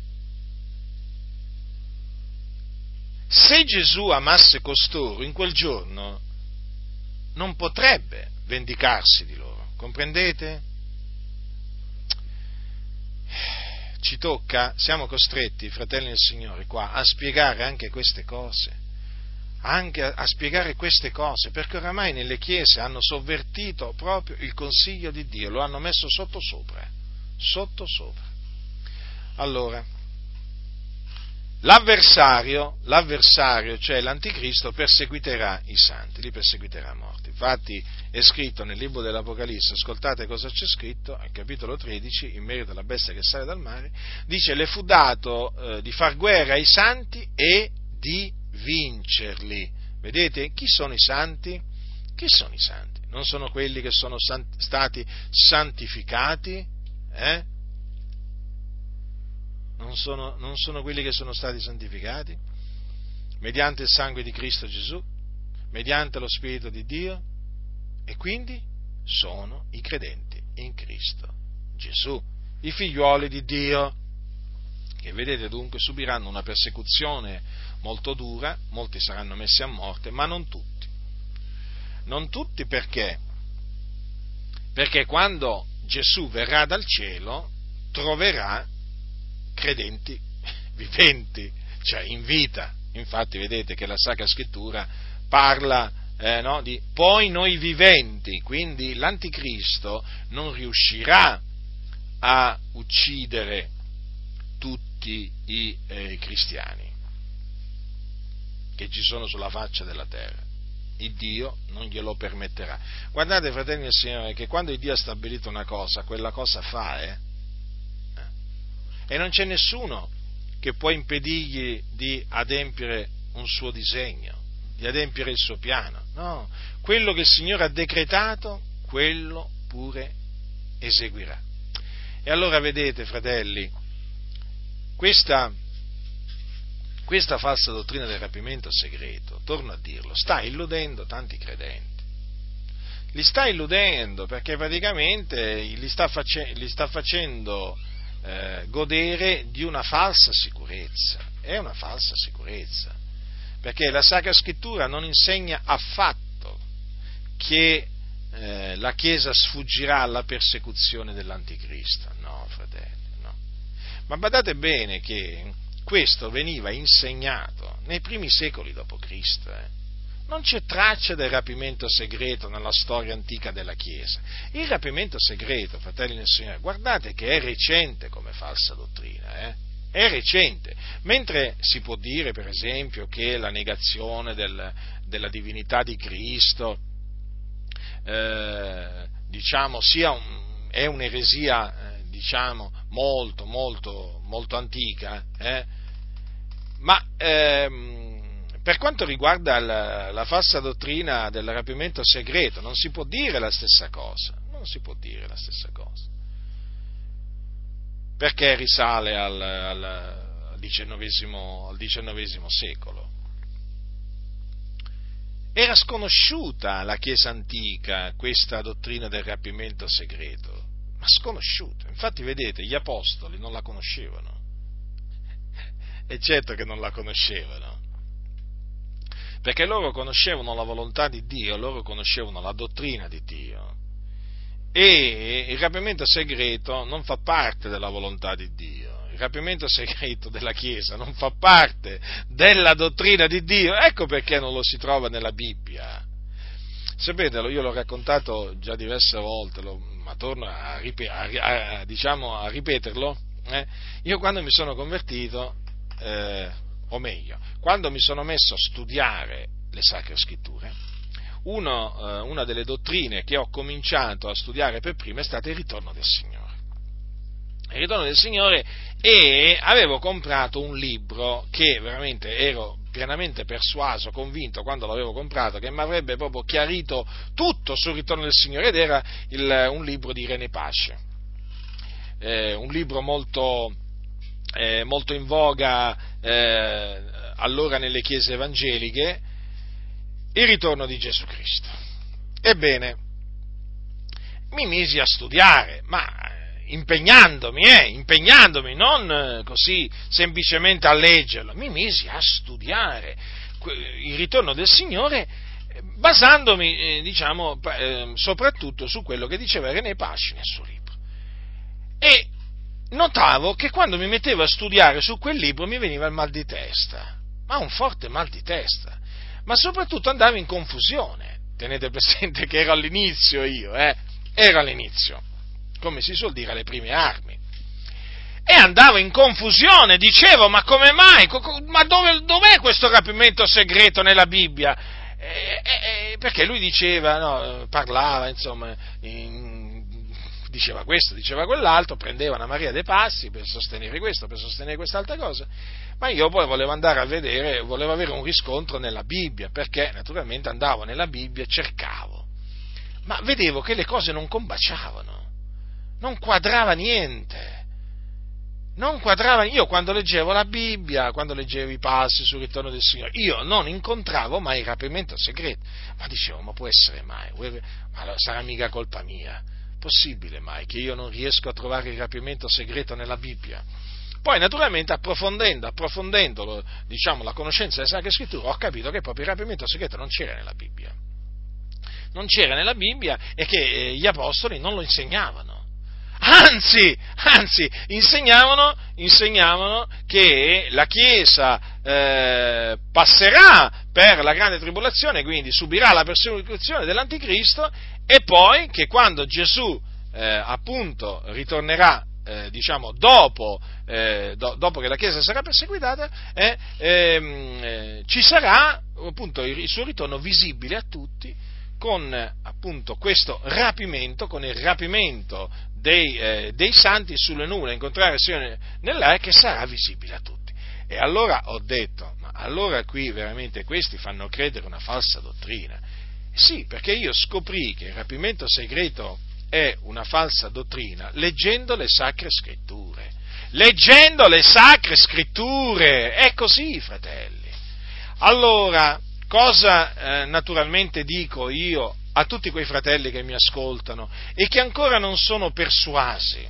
Se Gesù amasse costoro in quel giorno, non potrebbe vendicarsi di loro, comprendete? Ci tocca, siamo costretti, fratelli del Signore, qua a spiegare anche queste cose, anche a, a spiegare queste cose, perché oramai nelle chiese hanno sovvertito proprio il consiglio di Dio, lo hanno messo sotto sopra, sotto sopra. Allora, L'avversario, l'avversario, cioè l'anticristo, perseguiterà i santi, li perseguiterà a morte. Infatti è scritto nel libro dell'Apocalisse, ascoltate cosa c'è scritto, al capitolo 13, in merito alla bestia che sale dal mare, dice le fu dato eh, di far guerra ai santi e di vincerli. Vedete? Chi sono i santi? Chi sono i santi? Non sono quelli che sono sant- stati santificati? Eh? Non sono, non sono quelli che sono stati santificati mediante il sangue di Cristo Gesù, mediante lo Spirito di Dio e quindi sono i credenti in Cristo Gesù, i figliuoli di Dio, che vedete dunque subiranno una persecuzione molto dura, molti saranno messi a morte, ma non tutti. Non tutti perché? Perché quando Gesù verrà dal cielo troverà credenti viventi, cioè in vita. Infatti vedete che la Sacra Scrittura parla eh, no, di poi noi viventi, quindi l'anticristo non riuscirà a uccidere tutti i eh, cristiani che ci sono sulla faccia della terra. Il Dio non glielo permetterà. Guardate, fratelli del Signore, che quando il Dio ha stabilito una cosa, quella cosa fa, eh? E non c'è nessuno che può impedirgli di adempiere un suo disegno, di adempiere il suo piano. No, quello che il Signore ha decretato, quello pure eseguirà. E allora vedete, fratelli, questa, questa falsa dottrina del rapimento segreto, torno a dirlo, sta illudendo tanti credenti. Li sta illudendo perché praticamente li sta, face, li sta facendo eh, godere di una falsa sicurezza. È una falsa sicurezza. Perché la Sacra Scrittura non insegna affatto che eh, la Chiesa sfuggirà alla persecuzione dell'Anticristo. No, fratelli, no. Ma badate bene che questo veniva insegnato nei primi secoli d.C. Non c'è traccia del rapimento segreto nella storia antica della Chiesa. Il rapimento segreto, fratelli del Signore, guardate che è recente come falsa dottrina, eh? è recente, mentre si può dire per esempio che la negazione del, della divinità di Cristo eh, diciamo, un, è un'eresia eh, diciamo, molto, molto, molto antica, eh? ma ehm, per quanto riguarda la, la, falsa dottrina del rapimento segreto, non si può dire la stessa cosa, non si può dire la stessa cosa, perché risale al, al, al, XIX, al XIX secolo. Era sconosciuta alla Chiesa antica questa dottrina del rapimento segreto, ma sconosciuta. Infatti, vedete, gli apostoli non la conoscevano. E certo che non la conoscevano. Perché loro conoscevano la volontà di Dio, loro conoscevano la dottrina di Dio. E il rapimento segreto non fa parte della volontà di Dio il rapimento segreto della Chiesa non fa parte della dottrina di Dio, ecco perché non lo si trova nella Bibbia. Sapete, io l'ho raccontato già diverse volte, ma torno a, a, a, diciamo, a ripeterlo. Eh? Io quando mi sono convertito, eh, o meglio, quando mi sono messo a studiare le Sacre Scritture, uno, eh, una delle dottrine che ho cominciato a studiare per prima è stata il ritorno del Signore. Il ritorno del Signore e avevo comprato un libro che veramente ero pienamente persuaso, convinto quando l'avevo comprato, che mi avrebbe proprio chiarito tutto sul ritorno del Signore ed era il, un libro di René Pasce, eh, un libro molto, eh, molto in voga eh, allora nelle chiese evangeliche, Il ritorno di Gesù Cristo. Ebbene, mi misi a studiare, ma impegnandomi, eh, impegnandomi, non eh, così semplicemente a leggerlo, mi misi a studiare il ritorno del Signore basandomi, eh, diciamo, eh, soprattutto su quello che diceva René Pasci nel suo libro. E notavo che quando mi mettevo a studiare su quel libro mi veniva il mal di testa, ma un forte mal di testa, ma soprattutto andavo in confusione. Tenete presente che ero all'inizio io, eh? Ero all'inizio come si suol dire, alle prime armi. E andavo in confusione, dicevo, ma come mai? Ma dove, dov'è questo rapimento segreto nella Bibbia? E, e, perché lui diceva, no, parlava, insomma, in, diceva questo, diceva quell'altro, prendeva una Maria dei Passi per sostenere questo, per sostenere quest'altra cosa, ma io poi volevo andare a vedere, volevo avere un riscontro nella Bibbia, perché naturalmente andavo nella Bibbia e cercavo, ma vedevo che le cose non combaciavano non quadrava niente. Non quadrava, io quando leggevo la Bibbia, quando leggevo i passi sul ritorno del Signore, io non incontravo mai il rapimento segreto. Ma dicevo, ma può essere mai? Ma sarà mica colpa mia. Possibile mai che io non riesco a trovare il rapimento segreto nella Bibbia? Poi naturalmente approfondendo, approfondendo diciamo, la conoscenza delle Sacre Scritture ho capito che proprio il rapimento segreto non c'era nella Bibbia. Non c'era nella Bibbia e che eh, gli apostoli non lo insegnavano. Anzi, anzi, insegnavano, insegnavano che la Chiesa eh, passerà per la grande tribolazione, quindi subirà la persecuzione dell'Anticristo e poi che quando Gesù eh, appunto ritornerà eh, diciamo, dopo, eh, do, dopo, che la Chiesa sarà perseguitata, eh, ehm, eh, ci sarà appunto il, il, suo ritorno visibile a tutti con appunto questo rapimento, con il rapimento dei, eh, dei santi sulle nuvole, incontrare il Signore nell'aria che sarà visibile a tutti. E allora ho detto, ma allora qui veramente questi fanno credere una falsa dottrina. Sì, perché io scoprì che il rapimento segreto è una falsa dottrina leggendo le sacre scritture. Leggendo le sacre scritture! È così, fratelli. Allora, cosa eh, naturalmente dico io a tutti quei fratelli che mi ascoltano e che ancora non sono persuasi?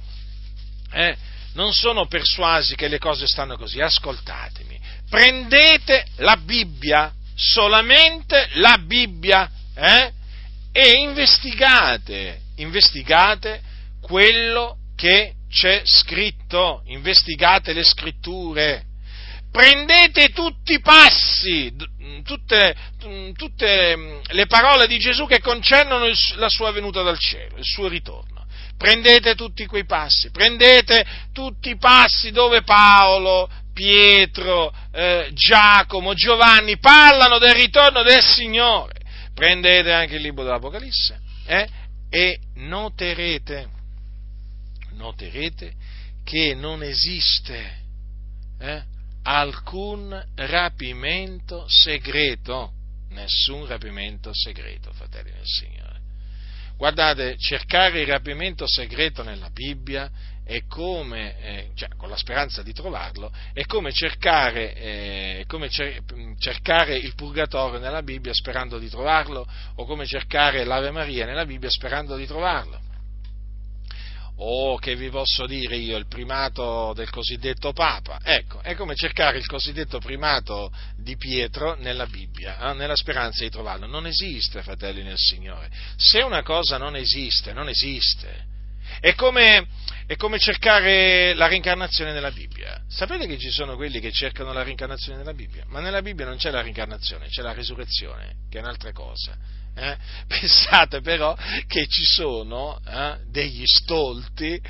Eh? Non sono persuasi che le cose stanno così. Ascoltatemi. Prendete la Bibbia, solamente la Bibbia, eh? e investigate investigate quello che c'è scritto, investigate le scritture, prendete tutti i passi, tutte, tutte le parole di Gesù che concernono la sua venuta dal cielo, il suo ritorno. Prendete tutti quei passi, prendete tutti i passi dove Paolo, Pietro, eh, Giacomo, Giovanni parlano del ritorno del Signore. Prendete anche il libro dell'Apocalisse eh, e noterete, noterete che non esiste eh, alcun rapimento segreto, nessun rapimento segreto, fratelli del Signore. Guardate, cercare il rapimento segreto nella Bibbia è come, eh, cioè, con la speranza di trovarlo, è come, cercare, eh, come cer- cercare, il purgatorio nella Bibbia sperando di trovarlo, o come cercare l'Ave Maria nella Bibbia sperando di trovarlo. O che vi posso dire io, il primato del cosiddetto Papa. Ecco, è come cercare il cosiddetto primato di Pietro nella Bibbia, eh, nella speranza di trovarlo. Non esiste, fratelli nel Signore. Se una cosa non esiste, non esiste. È come, è come cercare la reincarnazione nella Bibbia. Sapete che ci sono quelli che cercano la reincarnazione nella Bibbia? Ma nella Bibbia non c'è la reincarnazione, c'è la risurrezione, che è un'altra cosa. Eh? Pensate però che ci sono eh, degli stolti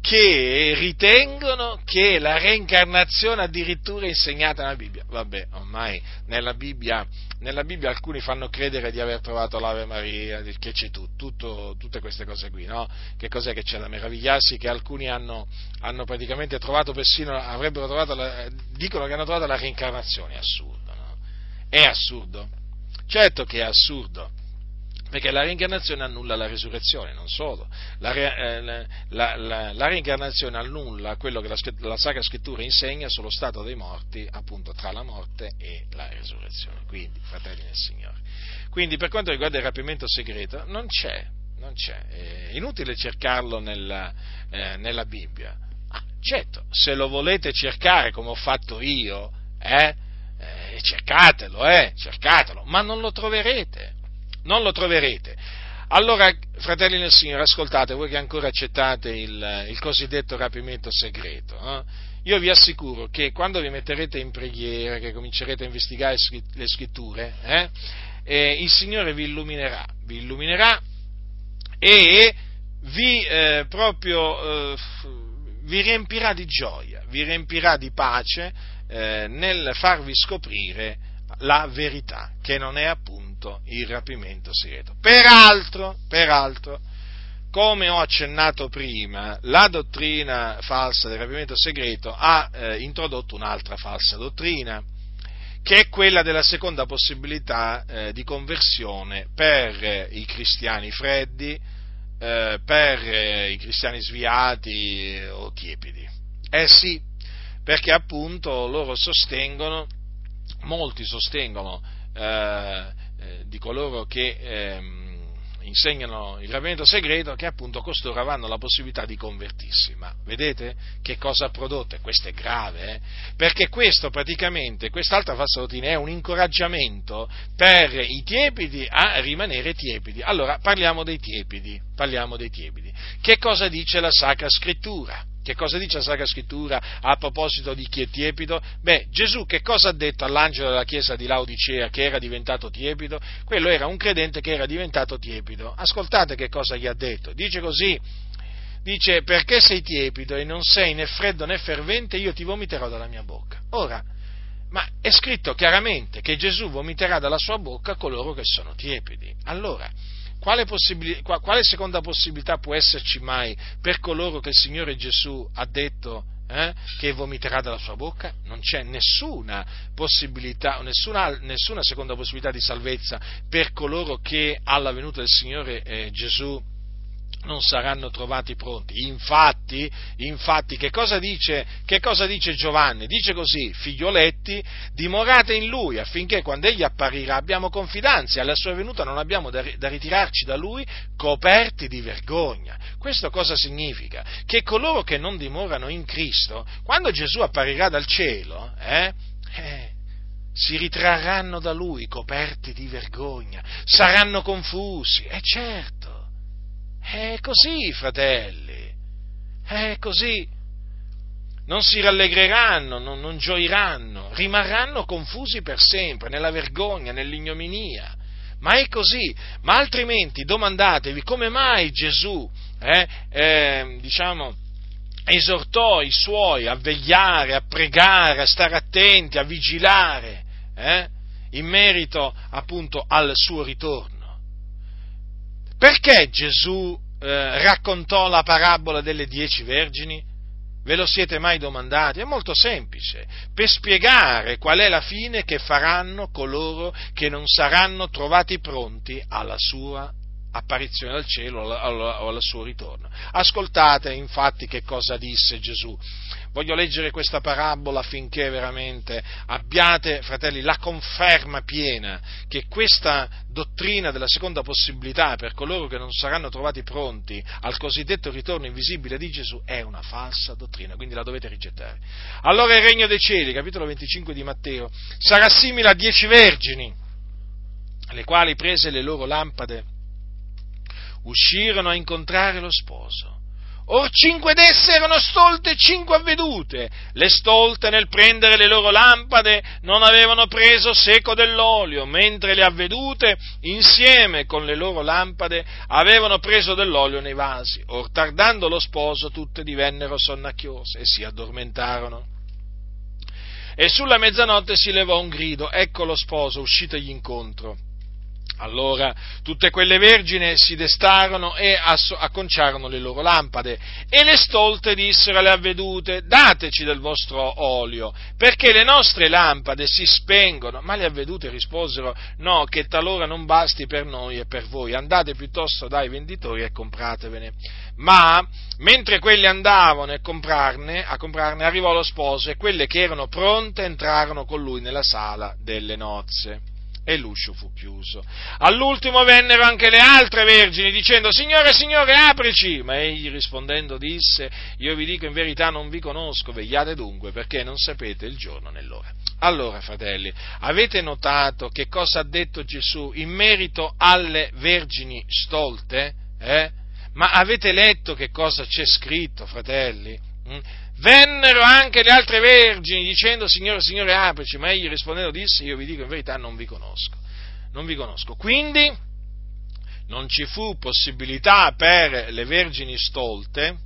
che ritengono che la reincarnazione addirittura è insegnata nella Bibbia. Vabbè, ormai nella Bibbia, nella Bibbia alcuni fanno credere di aver trovato l'Ave Maria, che c'è tutto, tutto, tutte queste cose qui, no? Che cos'è che c'è da meravigliarsi? Che alcuni hanno, hanno praticamente trovato persino, avrebbero trovato, la, dicono che hanno trovato la reincarnazione, assurdo, no? È assurdo. Certo che è assurdo perché la reincarnazione annulla la risurrezione, non solo, la, eh, la, la, la reincarnazione annulla quello che la, Sacra Scrittura insegna sullo stato dei morti, appunto tra la morte e la risurrezione, quindi fratelli del Signore. Quindi per quanto riguarda il rapimento segreto, non c'è, non c'è, è inutile cercarlo nella, eh, nella Bibbia. Ah, certo, se lo volete cercare come ho fatto io, eh, eh, cercatelo, eh, cercatelo, ma non lo troverete non lo troverete. Allora, fratelli del Signore, ascoltate, voi che ancora accettate il, il cosiddetto rapimento segreto, eh? io vi assicuro che quando vi metterete in preghiera, che comincerete a investigare le scritture, eh, eh, il Signore vi illuminerà, vi illuminerà e vi eh, proprio eh, vi riempirà di gioia, vi riempirà di pace eh, nel farvi scoprire la verità, che non è appunto il rapimento segreto. Peraltro, peraltro, come ho accennato prima, la dottrina falsa del rapimento segreto ha eh, introdotto un'altra falsa dottrina, che è quella della seconda possibilità eh, di conversione per eh, i cristiani freddi, eh, per eh, i cristiani sviati o tiepidi. Eh sì, perché appunto loro sostengono molti sostengono eh, eh, di coloro che, eh, insegnano il ravvedimento segreto che appunto costoro avranno la possibilità di convertirsi. Ma vedete che cosa ha prodotto? E questo è grave, eh? perché questo praticamente, quest'altra falsa dottrina è un incoraggiamento per i tiepidi a rimanere tiepidi. Allora parliamo dei tiepidi, parliamo dei tiepidi. Che cosa dice la Sacra Scrittura? Che cosa dice la Sacra Scrittura a proposito di chi è tiepido? Beh, Gesù che cosa ha detto all'angelo della chiesa di Laodicea che era diventato tiepido? Quello era un credente che era diventato tiepido. Ascoltate che cosa gli ha detto. Dice così, dice perché sei tiepido e non sei né freddo né fervente, io ti vomiterò dalla mia bocca. Ora, ma è scritto chiaramente che Gesù vomiterà dalla sua bocca coloro che sono tiepidi. Allora, quale, quale, seconda possibilità può esserci mai per coloro che il Signore Gesù ha detto eh, che vomiterà dalla sua bocca? Non c'è nessuna possibilità, nessuna, nessuna seconda possibilità di salvezza per coloro che alla venuta del Signore eh, Gesù non saranno trovati pronti. Infatti, infatti che, cosa dice, che cosa dice Giovanni? Dice così, figlioletti, dimorate in lui affinché quando egli apparirà abbiamo confidenza e alla sua venuta non abbiamo da, da ritirarci da lui coperti di vergogna. Questo cosa significa? Che coloro che non dimorano in Cristo, quando Gesù apparirà dal cielo, eh, eh, si ritrarranno da lui coperti di vergogna, saranno confusi, è certo è così, fratelli, è così. Non si rallegreranno, non, non gioiranno, rimarranno confusi per sempre, nella vergogna, nell'ignominia. Ma è così, ma altrimenti domandatevi come mai Gesù, eh, eh, diciamo, esortò i suoi a vegliare, a pregare, a stare attenti, a vigilare, eh, in merito appunto al suo ritorno. Perché Gesù eh, raccontò la parabola delle dieci vergini? Ve lo siete mai domandati? È molto semplice, per spiegare qual è la fine che faranno coloro che non saranno trovati pronti alla sua apparizione dal cielo o al suo ritorno. Ascoltate infatti che cosa disse Gesù. Voglio leggere questa parabola affinché veramente abbiate, fratelli, la conferma piena che questa dottrina della seconda possibilità per coloro che non saranno trovati pronti al cosiddetto ritorno invisibile di Gesù è una falsa dottrina, quindi la dovete rigettare. Allora il regno dei cieli, capitolo 25 di Matteo, sarà simile a dieci vergini, le quali prese le loro lampade uscirono a incontrare lo sposo. Or cinque d'esse erano stolte e cinque avvedute. Le stolte nel prendere le loro lampade non avevano preso seco dell'olio, mentre le avvedute insieme con le loro lampade avevano preso dell'olio nei vasi. Or tardando lo sposo tutte divennero sonnacchiose e si addormentarono. E sulla mezzanotte si levò un grido, ecco lo sposo uscitogli incontro allora tutte quelle vergini si destarono e acconciarono le loro lampade e le stolte dissero alle avvedute dateci del vostro olio perché le nostre lampade si spengono. Ma le avvedute risposero no che talora non basti per noi e per voi andate piuttosto dai venditori e compratevene. Ma mentre quelli andavano a comprarne, a comprarne arrivò lo sposo e quelle che erano pronte entrarono con lui nella sala delle nozze e l'uscio fu chiuso. All'ultimo vennero anche le altre vergini dicendo Signore, Signore, aprici! Ma egli rispondendo disse Io vi dico in verità non vi conosco, vegliate dunque perché non sapete il giorno né l'ora. Allora, fratelli, avete notato che cosa ha detto Gesù in merito alle vergini stolte? Eh? Ma avete letto che cosa c'è scritto, fratelli? Mm? Vennero anche le altre vergini dicendo Signore, Signore, aprici, ma egli rispondendo disse io vi dico in verità non vi conosco, non vi conosco. Quindi non ci fu possibilità per le vergini stolte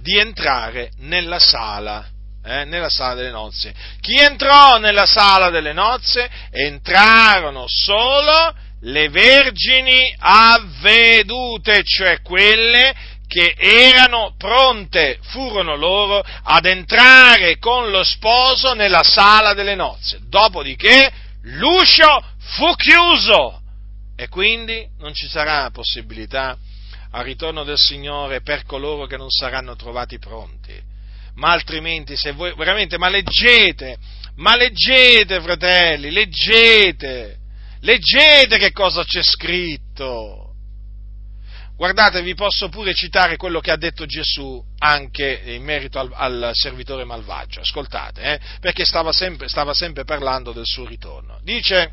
di entrare nella sala, eh, nella sala delle nozze. Chi entrò nella sala delle nozze? Entrarono solo le vergini avvedute, cioè quelle che erano pronte, furono loro, ad entrare con lo sposo nella sala delle nozze. Dopodiché l'uscio fu chiuso e quindi non ci sarà possibilità al ritorno del Signore per coloro che non saranno trovati pronti. Ma altrimenti, se voi veramente, ma leggete, ma leggete, fratelli, leggete, leggete che cosa c'è scritto guardate, vi posso pure citare quello che ha detto Gesù anche in merito al, al servitore malvagio. Ascoltate, eh, perché stava sempre, stava sempre parlando del suo ritorno. Dice,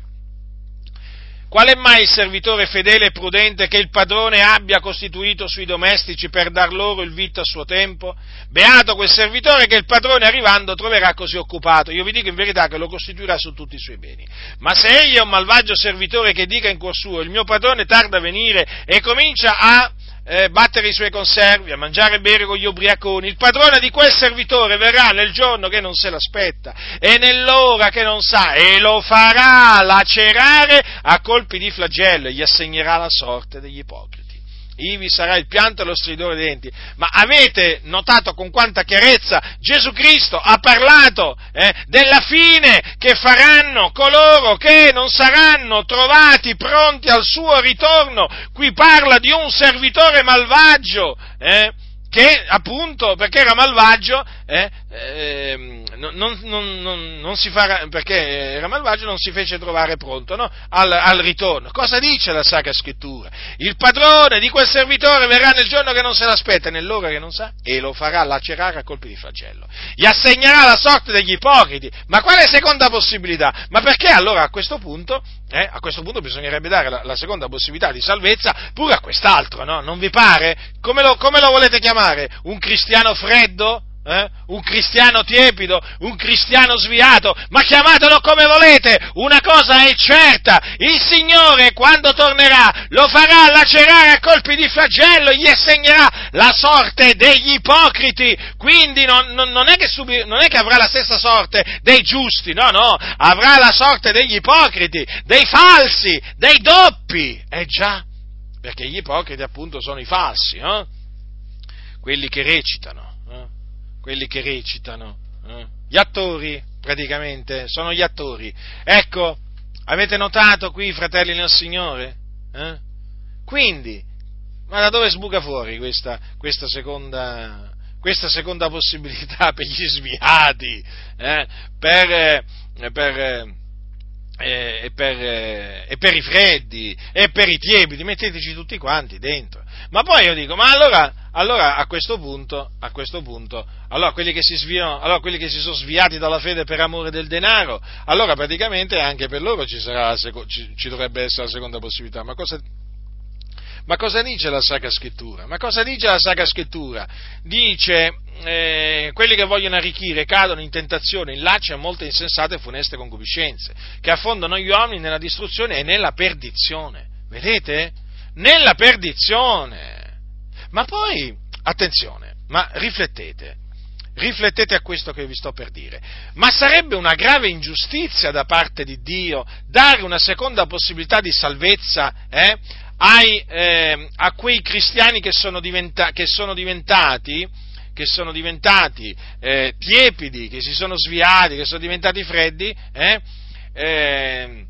Qual è mai il servitore fedele e prudente che il padrone abbia costituito sui domestici per dar loro il vitto a suo tempo? Beato quel servitore che il padrone arrivando troverà così occupato. Io vi dico in verità che lo costituirà su tutti i suoi beni. Ma se egli è un malvagio servitore che dica in cuor suo il mio padrone tarda a venire e comincia a eh, battere i suoi conservi, a mangiare e bere con gli ubriaconi, il padrone di quel servitore verrà nel giorno che non se l'aspetta e nell'ora che non sa e lo farà lacerare a colpi di flagello e gli assegnerà la sorte degli ipocriti ivi sarà il pianto e lo stridore dei denti. Ma avete notato con quanta chiarezza Gesù Cristo ha parlato eh, della fine che faranno coloro che non saranno trovati pronti al suo ritorno? Qui parla di un servitore malvagio. Eh, che appunto perché era malvagio, eh, eh, non, non, non, farà, perché era malvagio non si fece trovare pronto no? al, al, ritorno. Cosa dice la Sacra Scrittura? Il padrone di quel servitore verrà nel giorno che non se l'aspetta, nell'ora che non sa, e lo farà lacerare a colpi di flagello. Gli assegnerà la sorte degli ipocriti. Ma quale seconda possibilità? Ma perché allora a questo punto eh, a questo punto bisognerebbe dare la, la, seconda possibilità di salvezza pure a quest'altro, no? Non vi pare? Come lo, come lo volete chiamare? Un cristiano freddo? Eh? Un cristiano tiepido, un cristiano sviato, ma chiamatelo come volete, una cosa è certa, il Signore quando tornerà lo farà lacerare a colpi di flagello, gli assegnerà la sorte degli ipocriti, quindi non, non, non, è subi, non, è che avrà la stessa sorte dei giusti, no, no, avrà la sorte degli ipocriti, dei falsi, dei doppi, eh già, perché gli ipocriti appunto sono i falsi, no? Quelli che recitano quelli che recitano, eh? gli attori praticamente, sono gli attori. Ecco, avete notato qui, fratelli nel Signore? Eh? Quindi, ma da dove sbuca fuori questa, questa, seconda, questa seconda, possibilità per gli sviati, eh? per, eh, per eh, e per, e per, i freddi e per i tiepidi, metteteci tutti quanti dentro. Ma poi io dico, ma allora, allora a questo punto, a questo punto allora quelli, che si sviano, allora quelli che si sono sviati dalla fede per amore del denaro, allora praticamente anche per loro ci, seco, ci, ci dovrebbe essere la seconda possibilità. Ma cosa, ma cosa dice la Sacra Scrittura? Ma cosa dice la Sacra Scrittura? Dice, eh, quelli che vogliono arricchire cadono in tentazione, in lacci a molte insensate e funeste concupiscenze, che affondano gli uomini nella distruzione e nella perdizione. Vedete? Nella perdizione. Ma poi, attenzione, ma riflettete, riflettete a questo che vi sto per dire. Ma sarebbe una grave ingiustizia da parte di Dio dare una seconda possibilità di salvezza eh, ai, eh, a quei cristiani che sono, diventa, che sono diventati, che sono diventati eh, tiepidi, che si sono sviati, che sono diventati freddi eh, eh,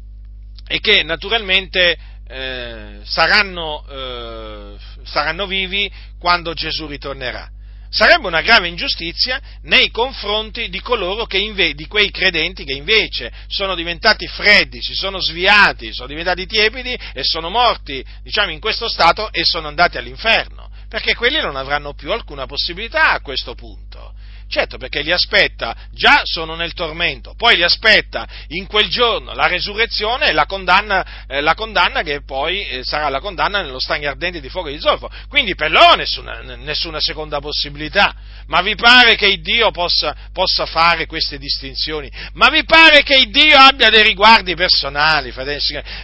e che naturalmente eh, saranno, eh, saranno vivi quando Gesù ritornerà sarebbe una grave ingiustizia nei confronti di coloro che inve- di quei credenti che invece sono diventati freddi, si sono sviati, sono diventati tiepidi e sono morti, diciamo, in questo stato e sono andati all'inferno, perché quelli non avranno più alcuna possibilità a questo punto. Certo, perché li aspetta, già sono nel tormento, poi li aspetta in quel giorno la resurrezione e la condanna, eh, la condanna che poi eh, sarà la condanna nello stagno ardente di fuoco e di zolfo. Quindi per loro nessuna, nessuna, seconda possibilità. Ma vi pare che Dio possa, possa, fare queste distinzioni? Ma vi pare che Dio abbia dei riguardi personali,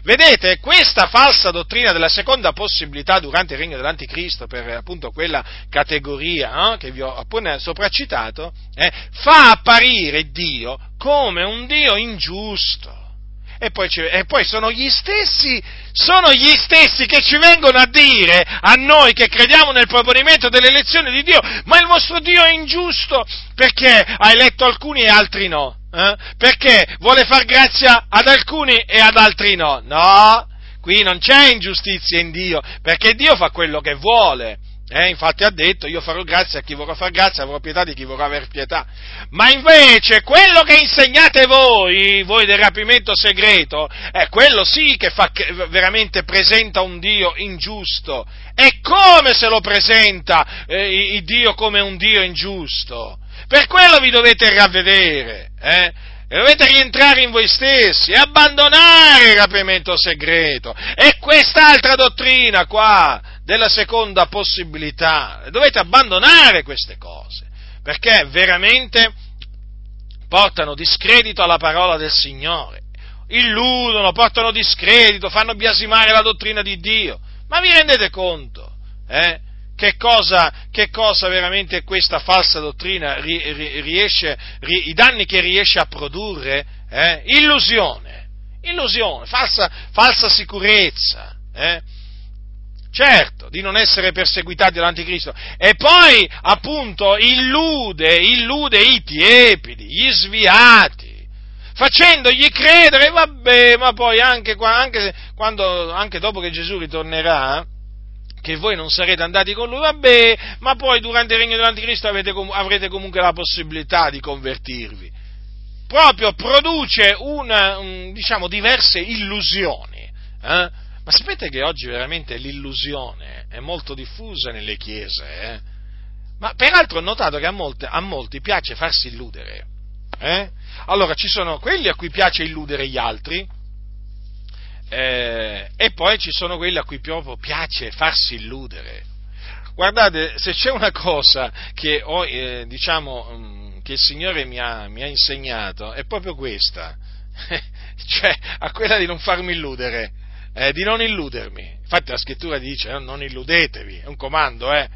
Vedete, questa falsa dottrina della seconda possibilità durante il regno dell'Anticristo, per appunto quella categoria eh, che vi ho appena sopracitato, peccato, eh, fa apparire Dio come un Dio ingiusto. E poi, e poi, sono gli stessi, sono gli stessi che ci vengono a dire a noi che crediamo nel proponimento delle elezioni di Dio, ma il vostro Dio è ingiusto perché ha eletto alcuni e altri no. Eh? Perché vuole far grazia ad alcuni e ad altri no. No, qui non c'è ingiustizia in Dio, perché Dio fa quello che vuole. Eh, infatti ha detto, io farò grazia a chi vorrà far grazia, avrò pietà di chi vorrà aver pietà. Ma invece quello che insegnate voi, voi del rapimento segreto, è quello sì che, fa, che veramente presenta un Dio ingiusto. E come se lo presenta eh, il Dio come un Dio ingiusto? Per quello vi dovete ravvedere, eh? E dovete rientrare in voi stessi e abbandonare il rapimento segreto. E quest'altra dottrina qua, della seconda possibilità, dovete abbandonare queste cose, perché veramente portano discredito alla parola del Signore, illudono, portano discredito, fanno biasimare la dottrina di Dio. Ma vi rendete conto? Eh? Che cosa, che cosa, veramente questa falsa dottrina riesce, i danni che riesce a produrre? Eh? Illusione, illusione, falsa, falsa sicurezza, eh? certo, di non essere perseguitati dall'anticristo, e poi appunto illude, illude i tiepidi, gli sviati, facendogli credere, vabbè, ma poi anche, anche, quando, anche dopo che Gesù ritornerà, che voi non sarete andati con lui, vabbè, ma poi durante il regno dell'anticristo avete, avrete comunque la possibilità di convertirvi. Proprio produce una, un, diciamo, diverse illusioni. Eh? Ma sapete che oggi veramente l'illusione è molto diffusa nelle chiese? Eh? Ma peraltro ho notato che a, molte, a molti piace farsi illudere. Eh? Allora ci sono quelli a cui piace illudere gli altri, eh, e poi ci sono quelli a cui proprio piace farsi illudere. Guardate, se c'è una cosa che, ho, eh, diciamo, mm, che il Signore mi ha, mi ha, insegnato, è proprio questa, cioè a quella di non farmi illudere, eh, di non illudermi. Infatti la scrittura dice eh, non illudetevi, è un comando, eh.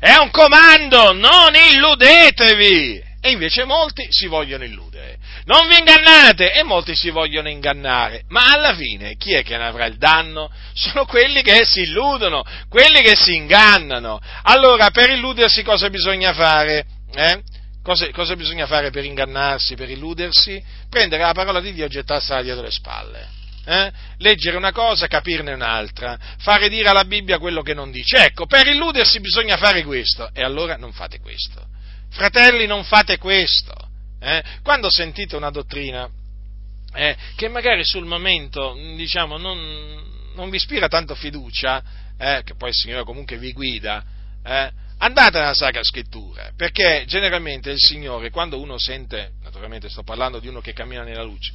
È un comando, non illudetevi! E invece molti si vogliono illudere. Non vi ingannate! E molti si vogliono ingannare. Ma alla fine chi è che ne avrà il danno? Sono quelli che si illudono, quelli che si ingannano. Allora, per illudersi cosa bisogna fare? Eh? Cosa, cosa, bisogna fare per ingannarsi, per illudersi? Prendere la parola di Dio e gettarsela dietro le spalle. Eh? Leggere una cosa, capirne un'altra, fare dire alla Bibbia quello che non dice. Ecco, per illudersi bisogna fare questo, e allora non fate questo. Fratelli, non fate questo. Eh? Quando sentite una dottrina eh, che magari sul momento diciamo, non, non vi ispira tanto fiducia, eh, che poi il Signore comunque vi guida, eh, andate nella Sacra Scrittura, perché generalmente il Signore, quando uno sente, naturalmente sto parlando di uno che cammina nella luce,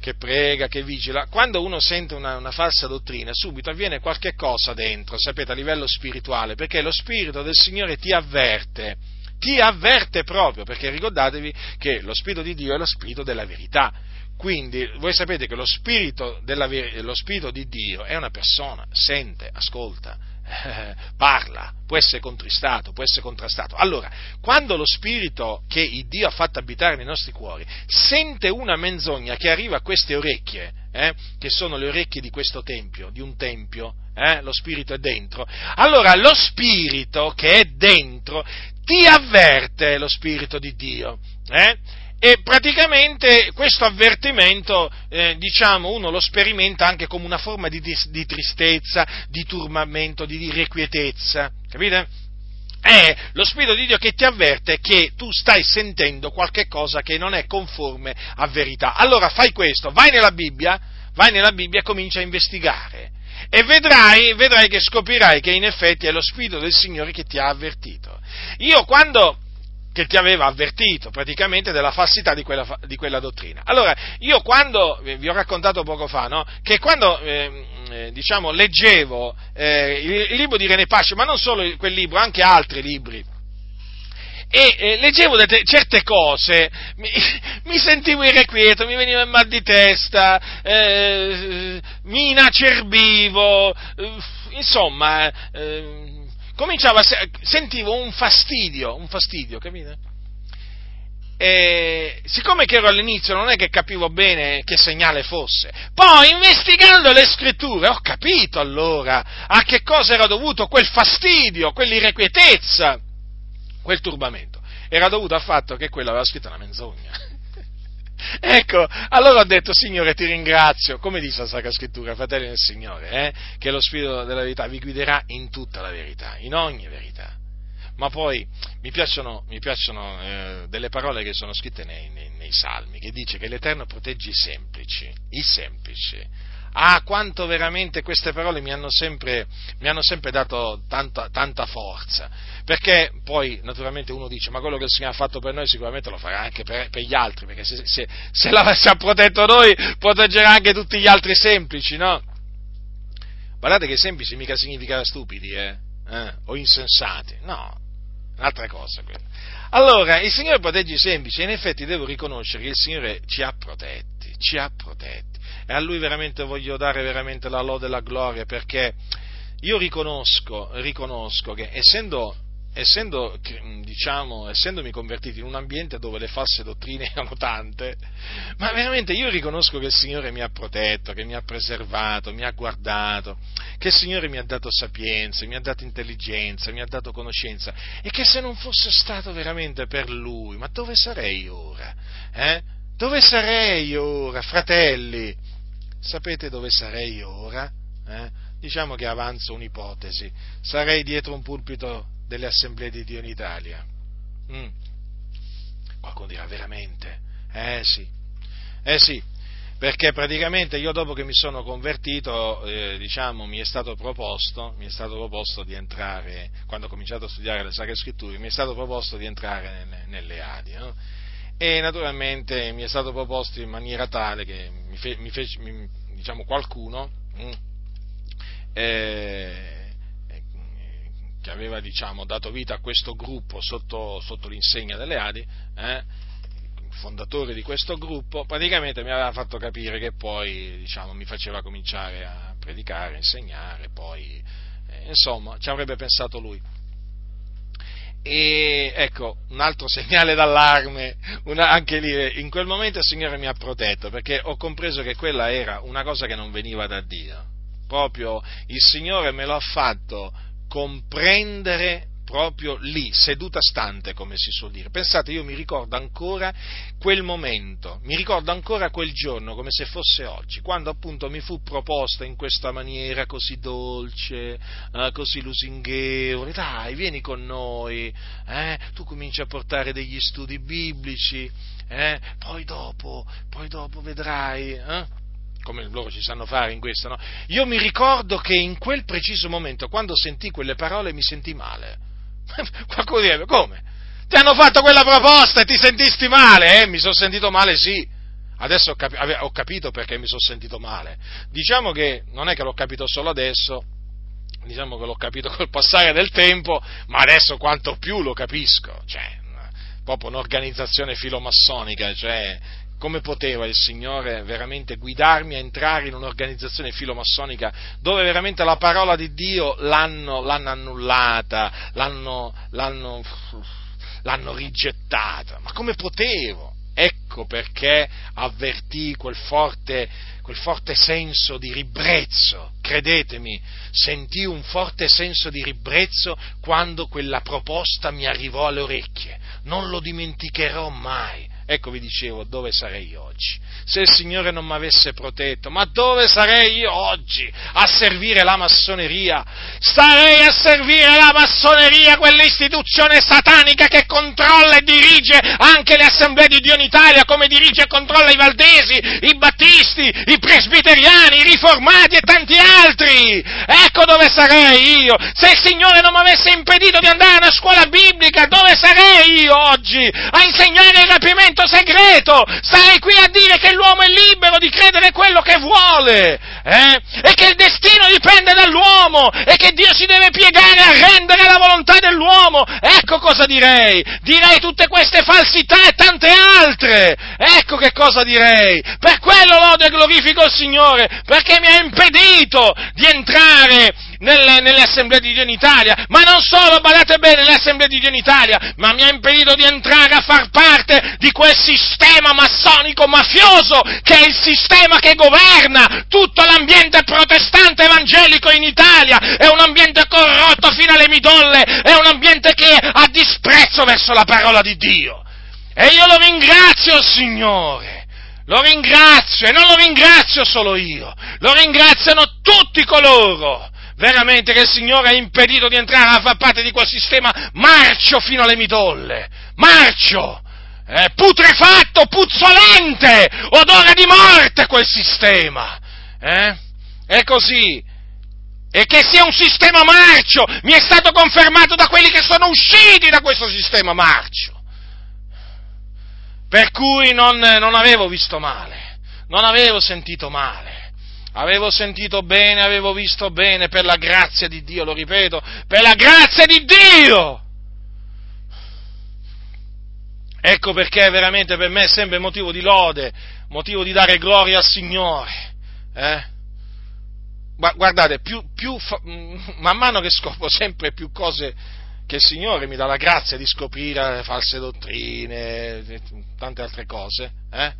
che prega, che vigila, quando uno sente una, una, falsa dottrina, subito avviene qualche cosa dentro, sapete, a livello spirituale, perché lo Spirito del Signore ti avverte ti avverte proprio, perché ricordatevi che lo Spirito di Dio è lo Spirito della verità. Quindi voi sapete che lo Spirito, della, lo spirito di Dio è una persona, sente, ascolta, eh, parla, può essere contristato, può essere contrastato. Allora, quando lo Spirito che Dio ha fatto abitare nei nostri cuori sente una menzogna che arriva a queste orecchie, eh, che sono le orecchie di questo tempio, di un tempio, eh, lo Spirito è dentro, allora lo Spirito che è dentro ti avverte lo Spirito di Dio. Eh? E praticamente questo avvertimento, eh, diciamo, uno lo sperimenta anche come una forma di, di tristezza, di turbamento, di irrequietezza, capite? È lo Spirito di Dio che ti avverte che tu stai sentendo qualche cosa che non è conforme a verità. Allora fai questo, vai nella Bibbia, vai nella Bibbia e comincia a investigare e vedrai, vedrai che scoprirai che in effetti è lo Spirito del Signore che ti ha avvertito. Io quando che ti aveva avvertito praticamente della falsità di quella, di quella, dottrina. Allora, io quando, vi ho raccontato poco fa, no? che quando eh, eh, diciamo, leggevo eh, il, libro di René Pasce, ma non solo quel libro, anche altri libri, e eh, leggevo de- certe cose, mi, mi, sentivo irrequieto, mi veniva il mal di testa, eh, mi inacerbivo, eh, insomma, eh, cominciavo a se- sentivo un fastidio, un fastidio, capite? E siccome che ero all'inizio non è che capivo bene che segnale fosse, poi investigando le scritture ho capito allora a che cosa era dovuto quel fastidio, quell'irrequietezza quel turbamento era dovuto al fatto che quello aveva scritto una menzogna. Ecco, allora ho detto, Signore, ti ringrazio, come dice la Sacra Scrittura, fratelli del Signore, eh, che lo Spirito della verità vi guiderà in tutta la verità, in ogni verità. Ma poi mi piacciono, mi piacciono eh, delle parole che sono scritte nei, nei, nei Salmi, che dice che l'Eterno protegge i semplici, i semplici, Ah, quanto veramente queste parole mi hanno sempre, mi hanno sempre dato tanta, tanta, forza. Perché poi, naturalmente, uno dice: Ma quello che il Signore ha fatto per noi, sicuramente lo farà anche per, per gli altri. Perché se, se, se, la, se ha protetto noi, proteggerà anche tutti gli altri semplici, no? Guardate che semplici mica significa stupidi, eh? eh? O insensati. No, un'altra cosa quella. Allora, il Signore protegge i semplici e in effetti devo riconoscere che il Signore ci ha protetti, ci ha protetti e a lui veramente voglio dare veramente la lode e la gloria perché io riconosco, riconosco che essendo, essendo, diciamo, essendomi convertito in un ambiente dove le false dottrine erano tante, ma veramente io riconosco che il Signore mi ha protetto, che mi ha preservato, mi ha guardato, che il Signore mi ha dato sapienza, mi ha dato intelligenza, mi ha dato conoscenza e che se non fosse stato veramente per Lui, ma dove sarei ora? Eh? Dove sarei ora, fratelli? Sapete dove sarei ora? Eh? Diciamo che avanzo un'ipotesi. Sarei dietro un pulpito delle assemblee di Dio in Italia. Mm. Qualcuno dirà veramente? Eh sì, eh sì, perché praticamente io dopo che mi sono convertito, eh, diciamo, mi è stato proposto, mi è stato proposto di entrare, quando ho cominciato a studiare le Sacre Scritture, mi è stato proposto di entrare nelle, nelle Adi, no? E naturalmente mi è stato proposto in maniera tale che mi, fe, mi fece, mi, diciamo, qualcuno mm, eh, che aveva diciamo, dato vita a questo gruppo sotto, sotto l'insegna delle Adi, eh, fondatore di questo gruppo, praticamente mi aveva fatto capire che poi diciamo, mi faceva cominciare a predicare, a insegnare, poi eh, insomma ci avrebbe pensato lui. E ecco, un altro segnale d'allarme, una, anche lì, in quel momento il Signore mi ha protetto perché ho compreso che quella era una cosa che non veniva da Dio. Proprio il Signore me l'ha fatto comprendere proprio lì, seduta stante, come si suol dire. Pensate, io mi ricordo ancora quel momento, mi ricordo ancora quel giorno come se fosse oggi, quando appunto mi fu proposta in questa maniera così dolce, eh, così lusinghevole, dai, vieni con noi, eh, tu cominci a portare degli studi biblici, eh, poi dopo, poi dopo vedrai, eh, come loro ci sanno fare in questo, no? Io mi ricordo che in quel preciso momento, quando sentì quelle parole, mi sentì male Qualcuno direbbe, come? Ti hanno fatto quella proposta e ti sentisti male? Eh, mi sono sentito male, sì. Adesso ho, capi- ho capito perché mi sono sentito male. Diciamo che non è che l'ho capito solo adesso, diciamo che l'ho capito col passare del tempo, ma adesso quanto più lo capisco. Cioè, proprio un'organizzazione filomassonica, cioè come poteva il Signore veramente guidarmi a entrare in un'organizzazione filomassonica dove veramente la parola di Dio l'hanno, l'hanno annullata, l'hanno, l'hanno, l'hanno rigettata? Ma come potevo? Ecco perché avvertì quel forte, quel forte senso di ribrezzo, credetemi, sentii un forte senso di ribrezzo quando quella proposta mi arrivò alle orecchie, non lo dimenticherò mai Ecco vi dicevo dove sarei oggi. Se il Signore non mi avesse protetto, ma dove sarei io oggi a servire la massoneria? Starei a servire la massoneria, quell'istituzione satanica che controlla e dirige anche le assemblee di Dio in Italia, come dirige e controlla i valdesi, i battisti, i presbiteriani, i riformati e tanti altri. Ecco dove sarei io. Se il Signore non mi avesse impedito di andare a una scuola biblica, dove sarei io oggi a insegnare il rapimento? Testamento segreto, stai qui a dire che l'uomo è libero di credere quello che vuole, eh? e che il destino dipende dall'uomo, e che Dio si deve piegare a rendere la volontà dell'uomo. Ecco cosa direi, direi tutte queste falsità e tante altre, ecco che cosa direi. Per quello lode e glorifico il Signore, perché mi ha impedito di entrare nelle, nelle, assemblee di Dio in Italia, ma non solo, badate bene, nelle assemblee di Dio in Italia, ma mi ha impedito di entrare a far parte di quel sistema massonico mafioso che è il sistema che governa tutto l'ambiente protestante evangelico in Italia, è un ambiente corrotto fino alle midolle, è un ambiente che ha disprezzo verso la parola di Dio. E io lo ringrazio, Signore. Lo ringrazio e non lo ringrazio solo io, lo ringraziano tutti coloro veramente che il Signore ha impedito di entrare a far parte di quel sistema marcio fino alle midolle, marcio, eh, putrefatto, puzzolente, odore di morte quel sistema. Eh? È così. E che sia un sistema marcio mi è stato confermato da quelli che sono usciti da questo sistema marcio. Per cui non, non avevo visto male, non avevo sentito male, avevo sentito bene, avevo visto bene, per la grazia di Dio, lo ripeto, per la grazia di Dio! Ecco perché veramente per me è sempre motivo di lode, motivo di dare gloria al Signore. Eh? Guardate, più, più, man mano che scopro sempre più cose che il Signore mi dà la grazia di scoprire false dottrine, tante altre cose, eh?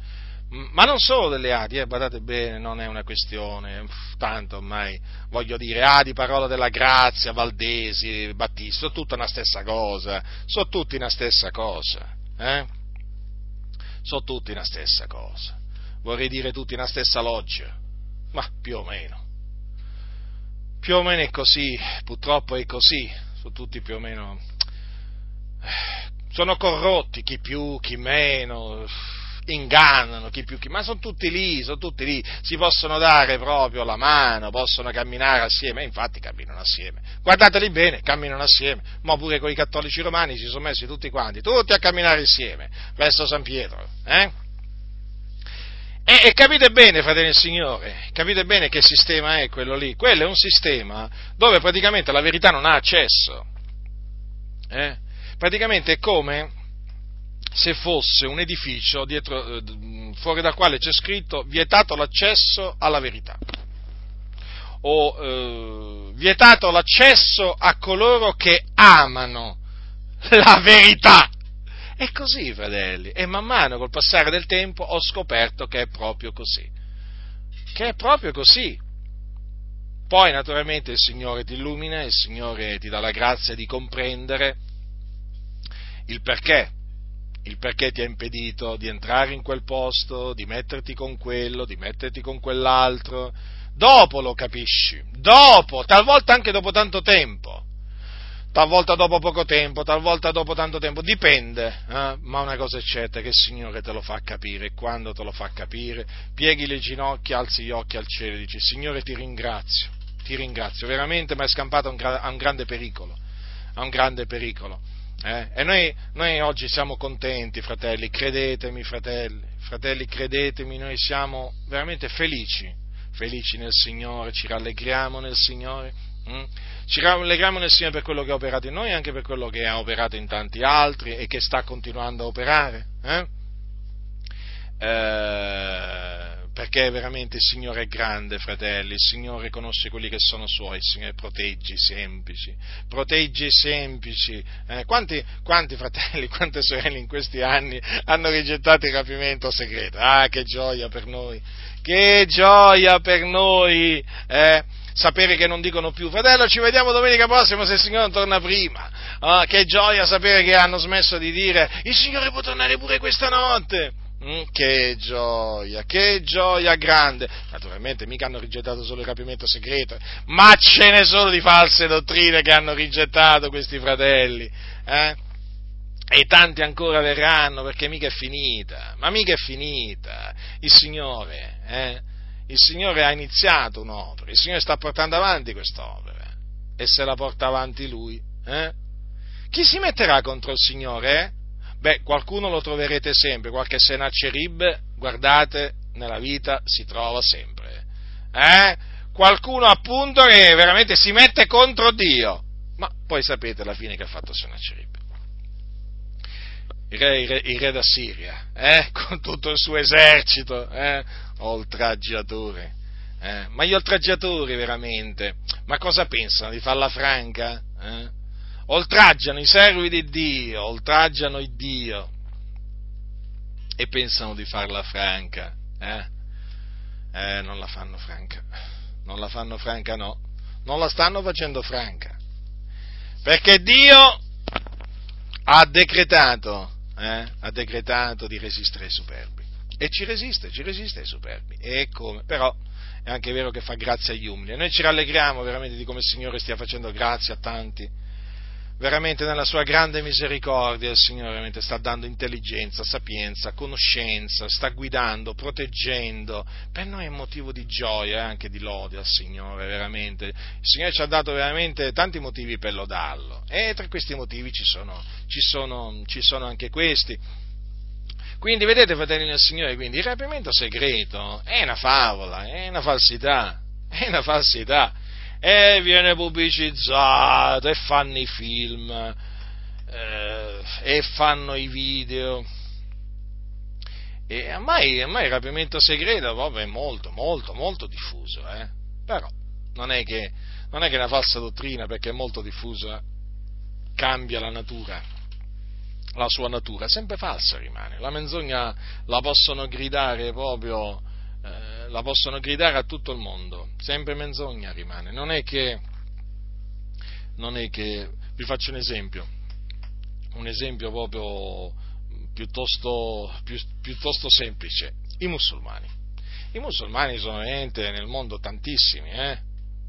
Ma non solo delle Adi, eh, badate bene, non è una questione, tanto ormai voglio dire, Adi, parola della grazia, Valdesi, Battisti, sono tutta una stessa cosa, sono tutti una stessa cosa, eh? sono tutti una stessa cosa, vorrei dire tutti una stessa loggia, ma più o meno, più o meno è così, purtroppo è così, sono tutti più o meno... sono corrotti, chi più, chi meno, ingannano, chi più, chi... ma sono tutti lì, sono tutti lì, si possono dare proprio la mano, possono camminare assieme, infatti camminano assieme. Guardateli bene, camminano assieme, ma pure con i cattolici romani si sono messi tutti quanti, tutti a camminare insieme, verso San Pietro, eh? E, e, capite bene, fratelli del Signore, capite bene che sistema è quello lì. Quello è un sistema dove praticamente la verità non ha accesso. Eh? Praticamente è come se fosse un edificio dietro, eh, fuori dal quale c'è scritto vietato l'accesso alla verità. O eh, vietato l'accesso a coloro che amano la verità. È così, fratelli, e man mano col passare del tempo ho scoperto che è proprio così. Che è proprio così. Poi naturalmente il Signore ti illumina, il Signore ti dà la grazia di comprendere il perché, il perché ti ha impedito di entrare in quel posto, di metterti con quello, di metterti con quell'altro. Dopo lo capisci, dopo, talvolta anche dopo tanto tempo talvolta dopo poco tempo, talvolta dopo tanto tempo, dipende, eh? ma una cosa è certa che il Signore te lo fa capire e quando te lo fa capire, pieghi le ginocchia, alzi gli occhi al cielo e dici Signore ti ringrazio, ti ringrazio, veramente mi hai scampato a un, gra- a un grande pericolo, a un grande pericolo. Eh? E noi, noi oggi siamo contenti, fratelli, credetemi, fratelli, fratelli, credetemi, noi siamo veramente felici, felici nel Signore, ci rallegriamo nel Signore Mm? Ci rallegriamo nel Signore per quello che ha operato in noi e anche per quello che ha operato in tanti altri e che sta continuando a operare. Eh? Eh, perché veramente il Signore è grande, fratelli, il Signore conosce quelli che sono suoi, il Signore protegge i semplici, protegge i semplici. Eh, quanti, quanti, fratelli, quante sorelle in questi anni hanno rigettato il rapimento segreto? Ah, che gioia per noi, che gioia per noi! Eh? sapere che non dicono più, fratello ci vediamo domenica prossima se il Signore torna prima. Ah, che gioia sapere che hanno smesso di dire il Signore può tornare pure questa notte. Mm, che gioia, che gioia grande. Naturalmente mica hanno rigettato solo il rapimento segreto, ma ce ne sono di false dottrine che hanno rigettato questi fratelli. Eh? E tanti ancora verranno perché mica è finita, ma mica è finita. Il Signore, eh? il Signore ha iniziato un'opera, il Signore sta portando avanti quest'opera e se la porta avanti Lui, eh? chi si metterà contro il Signore? Eh? Beh, qualcuno lo troverete sempre, qualche Senacerib, guardate, nella vita si trova sempre. Eh? Qualcuno appunto che veramente si mette contro Dio, ma poi sapete la fine che ha fatto Senacerib il re, il re, il re d'Assiria, eh, con tutto il suo esercito, eh, oltraggiatori. Eh, ma gli oltraggiatori veramente, ma cosa pensano di farla franca? Eh? Oltraggiano i servi di Dio, oltraggiano il Dio e pensano di farla franca. Eh? eh? non la fanno franca, non la fanno franca no, non la stanno facendo franca. Perché Dio ha decretato eh, ha decretato di resistere ai superbi. E ci resiste, ci resiste ai superbi. E come? Però è anche vero che fa grazia agli umili. E noi ci rallegriamo veramente di come il Signore stia facendo grazia a tanti, veramente nella sua grande misericordia il Signore veramente sta dando intelligenza, sapienza, conoscenza, sta guidando, proteggendo. Per noi è motivo di gioia e anche di lode al Signore, veramente. Il Signore ci ha dato veramente tanti motivi per lodarlo e tra questi motivi ci sono, ci sono, ci sono anche questi. Quindi vedete, fratelli del Signore, quindi il rapimento segreto è una favola, è una falsità, è una falsità e viene pubblicizzato e fanno i film eh, e fanno i video. E ormai, ormai il rapimento segreto proprio è molto, molto, molto diffuso, eh? però non è, che, non è che una falsa dottrina perché è molto diffusa cambia la natura, la sua natura, sempre falsa rimane. La menzogna la possono gridare proprio eh, la possono gridare a tutto il mondo, sempre menzogna rimane. Non è che, non è che vi faccio un esempio, un esempio proprio piuttosto, pi, piuttosto semplice, i musulmani. I musulmani sono veramente nel mondo tantissimi, eh?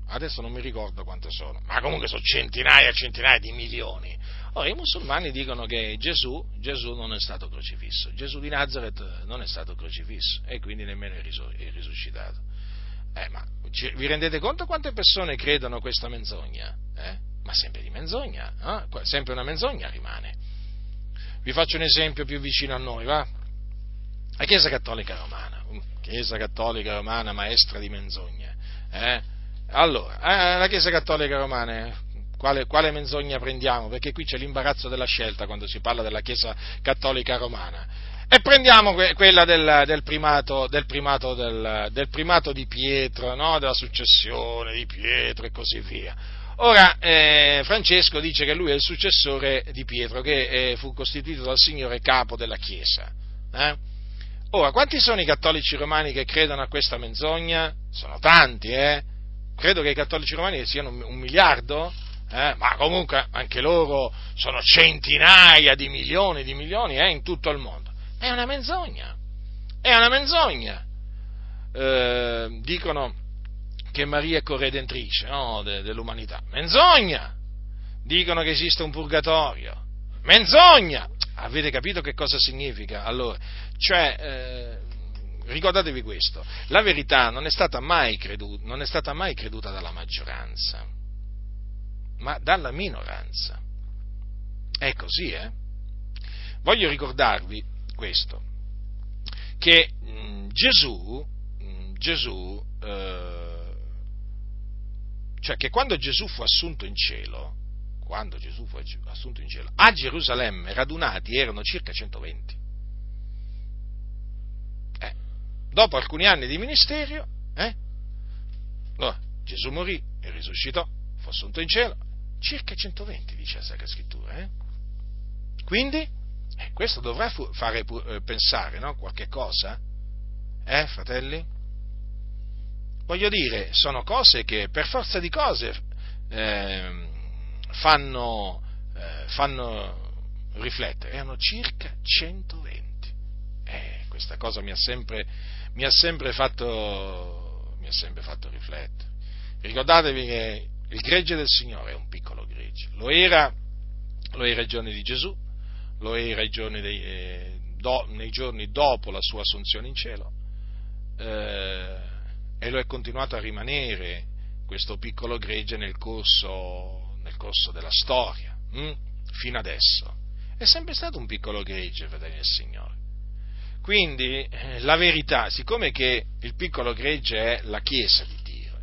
adesso non mi ricordo quante sono, ma comunque sono centinaia e centinaia di milioni. Ora, i musulmani dicono che Gesù, Gesù, non è stato crocifisso, Gesù di Nazareth non è stato crocifisso e quindi nemmeno è, risuscitato. Eh, ma vi rendete conto quante persone credono questa menzogna? Eh? Ma sempre di menzogna, eh? sempre una menzogna rimane. Vi faccio un esempio più vicino a noi, va? La Chiesa Cattolica Romana, Chiesa Cattolica Romana maestra di menzogne. Eh? Allora, eh, la Chiesa Cattolica Romana quale, quale, menzogna prendiamo? Perché qui c'è l'imbarazzo della scelta quando si parla della Chiesa cattolica romana. E prendiamo que- quella del, del, primato, del, primato del, del, primato, di Pietro, no? della successione di Pietro e così via. Ora, eh, Francesco dice che lui è il successore di Pietro, che eh, fu costituito dal Signore capo della Chiesa. Eh? Ora, quanti sono i cattolici romani che credono a questa menzogna? Sono tanti, eh? Credo che i cattolici romani siano un, un miliardo, eh, ma comunque anche loro sono centinaia di milioni di milioni eh, in tutto il mondo. È una menzogna, è una menzogna. Eh, dicono che Maria è corredentrice no, de, dell'umanità. Menzogna! Dicono che esiste un purgatorio. Menzogna! Avete capito che cosa significa? Allora, cioè, eh, ricordatevi questo, la verità non è stata mai creduta, non è stata mai creduta dalla maggioranza ma dalla minoranza. È così, eh? Voglio ricordarvi questo, che mh, mm, Gesù, mh, mm, Gesù eh, cioè che quando Gesù fu assunto in cielo, quando Gesù fu assunto in cielo, a Gerusalemme radunati erano circa 120. Eh, dopo alcuni anni di ministero, eh, allora, Gesù morì e risuscitò, fu assunto in cielo, Circa 120, dice la Sacra Scrittura. Eh? Quindi, eh, questo dovrà fu- fare pu- eh, pensare, no? Qualche cosa? Eh, fratelli? Voglio dire, sono cose che per forza di cose ehm, fanno, eh, fanno riflettere. Erano circa 120. Eh, questa cosa mi ha sempre, mi ha sempre fatto, mi ha sempre fatto riflettere. Ricordatevi che il gregge del Signore è un piccolo gregge, lo era, lo era ai giorni di Gesù, lo era giorni dei, eh, do, nei giorni dopo la sua assunzione in cielo eh, e lo è continuato a rimanere questo piccolo gregge nel corso, nel corso della storia, hm? fino adesso. È sempre stato un piccolo gregge, fratelli del Signore. Quindi eh, la verità, siccome che il piccolo gregge è la Chiesa di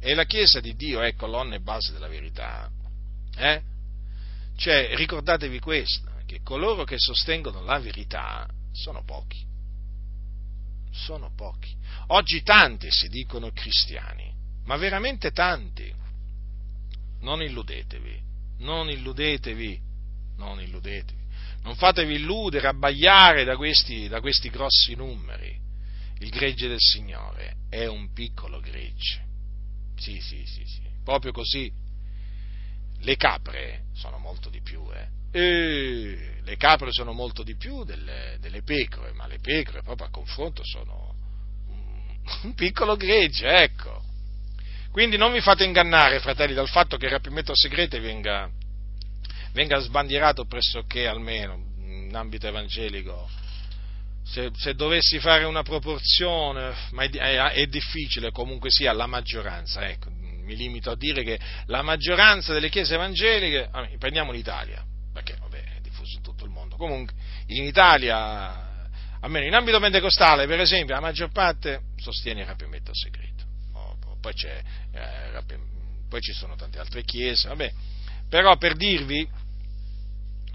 e la Chiesa di Dio è colonna e base della verità. Eh? Cioè, ricordatevi questo, che coloro che sostengono la verità sono pochi. Sono pochi. Oggi tanti si dicono cristiani, ma veramente tanti. Non illudetevi, non illudetevi, non illudetevi. Non fatevi illudere, abbagliare da questi, da questi grossi numeri. Il gregge del Signore è un piccolo gregge sì, sì, sì, sì, proprio così. Le capre sono molto di più, eh. E le capre sono molto di più delle, delle, pecore, ma le pecore proprio a confronto sono un, piccolo gregge, ecco. Quindi non vi fate ingannare, fratelli, dal fatto che il rapimento segreto venga, venga sbandierato pressoché almeno in ambito evangelico. Se, se dovessi fare una proporzione, ma è, è, è, difficile comunque sia la maggioranza, ecco, mi limito a dire che la maggioranza delle chiese evangeliche, prendiamo l'Italia, perché vabbè, è diffuso in tutto il mondo, comunque in Italia almeno in ambito pentecostale, per esempio, la maggior parte sostiene il rapimento segreto. Poi, eh, poi, ci sono tante altre chiese, vabbè. Però per dirvi,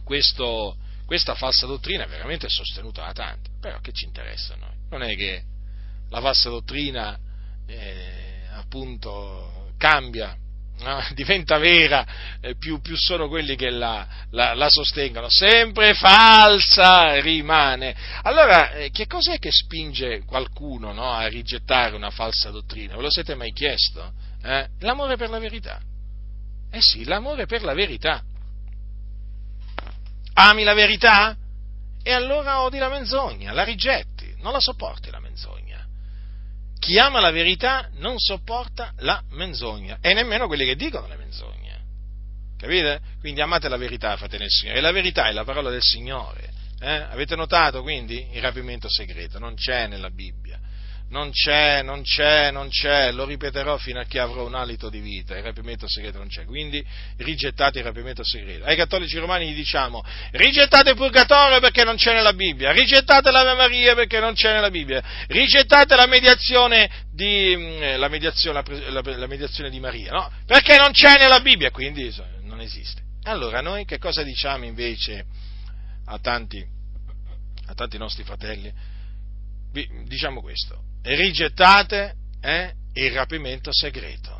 questo, questa falsa dottrina è veramente sostenuta da tanti, però che ci interessa a noi? Non è che la falsa dottrina eh, appunto cambia no? diventa vera, eh, più, più, sono quelli che la, la, la, sostengono, sempre falsa rimane. Allora, eh, che cos'è che spinge qualcuno no, a rigettare una falsa dottrina? Ve lo siete mai chiesto? Eh? L'amore per la verità. Eh sì, l'amore per la verità. Ami la verità? E allora odi la menzogna, la rigetti, non la sopporti la menzogna. Chi ama la verità non sopporta la menzogna e nemmeno quelli che dicono le menzogne. Capite? Quindi amate la verità, fratelli del Signore. E la verità è la parola del Signore. Eh? Avete notato quindi il rapimento segreto? Non c'è nella Bibbia non c'è, non c'è, non c'è, lo ripeterò fino a che avrò un alito di vita, il rapimento segreto non c'è, quindi rigettate il rapimento segreto. Ai cattolici romani gli diciamo, rigettate il purgatorio perché non c'è nella Bibbia, rigettate l'Ave Maria perché non c'è nella Bibbia, rigettate la mediazione di, mm, la mediazione, la, la mediazione di Maria, no? Perché non c'è nella Bibbia, quindi non esiste. Allora noi che cosa diciamo invece a tanti, a tanti nostri fratelli? Diciamo questo, rigettate eh, il rapimento segreto.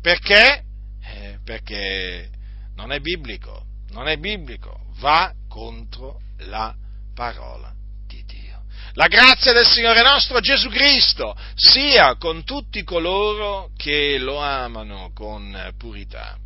Perché? Eh, perché non è biblico, non è biblico, va contro la parola di Dio. La grazia del Signore nostro Gesù Cristo sia con tutti coloro che lo amano con purità.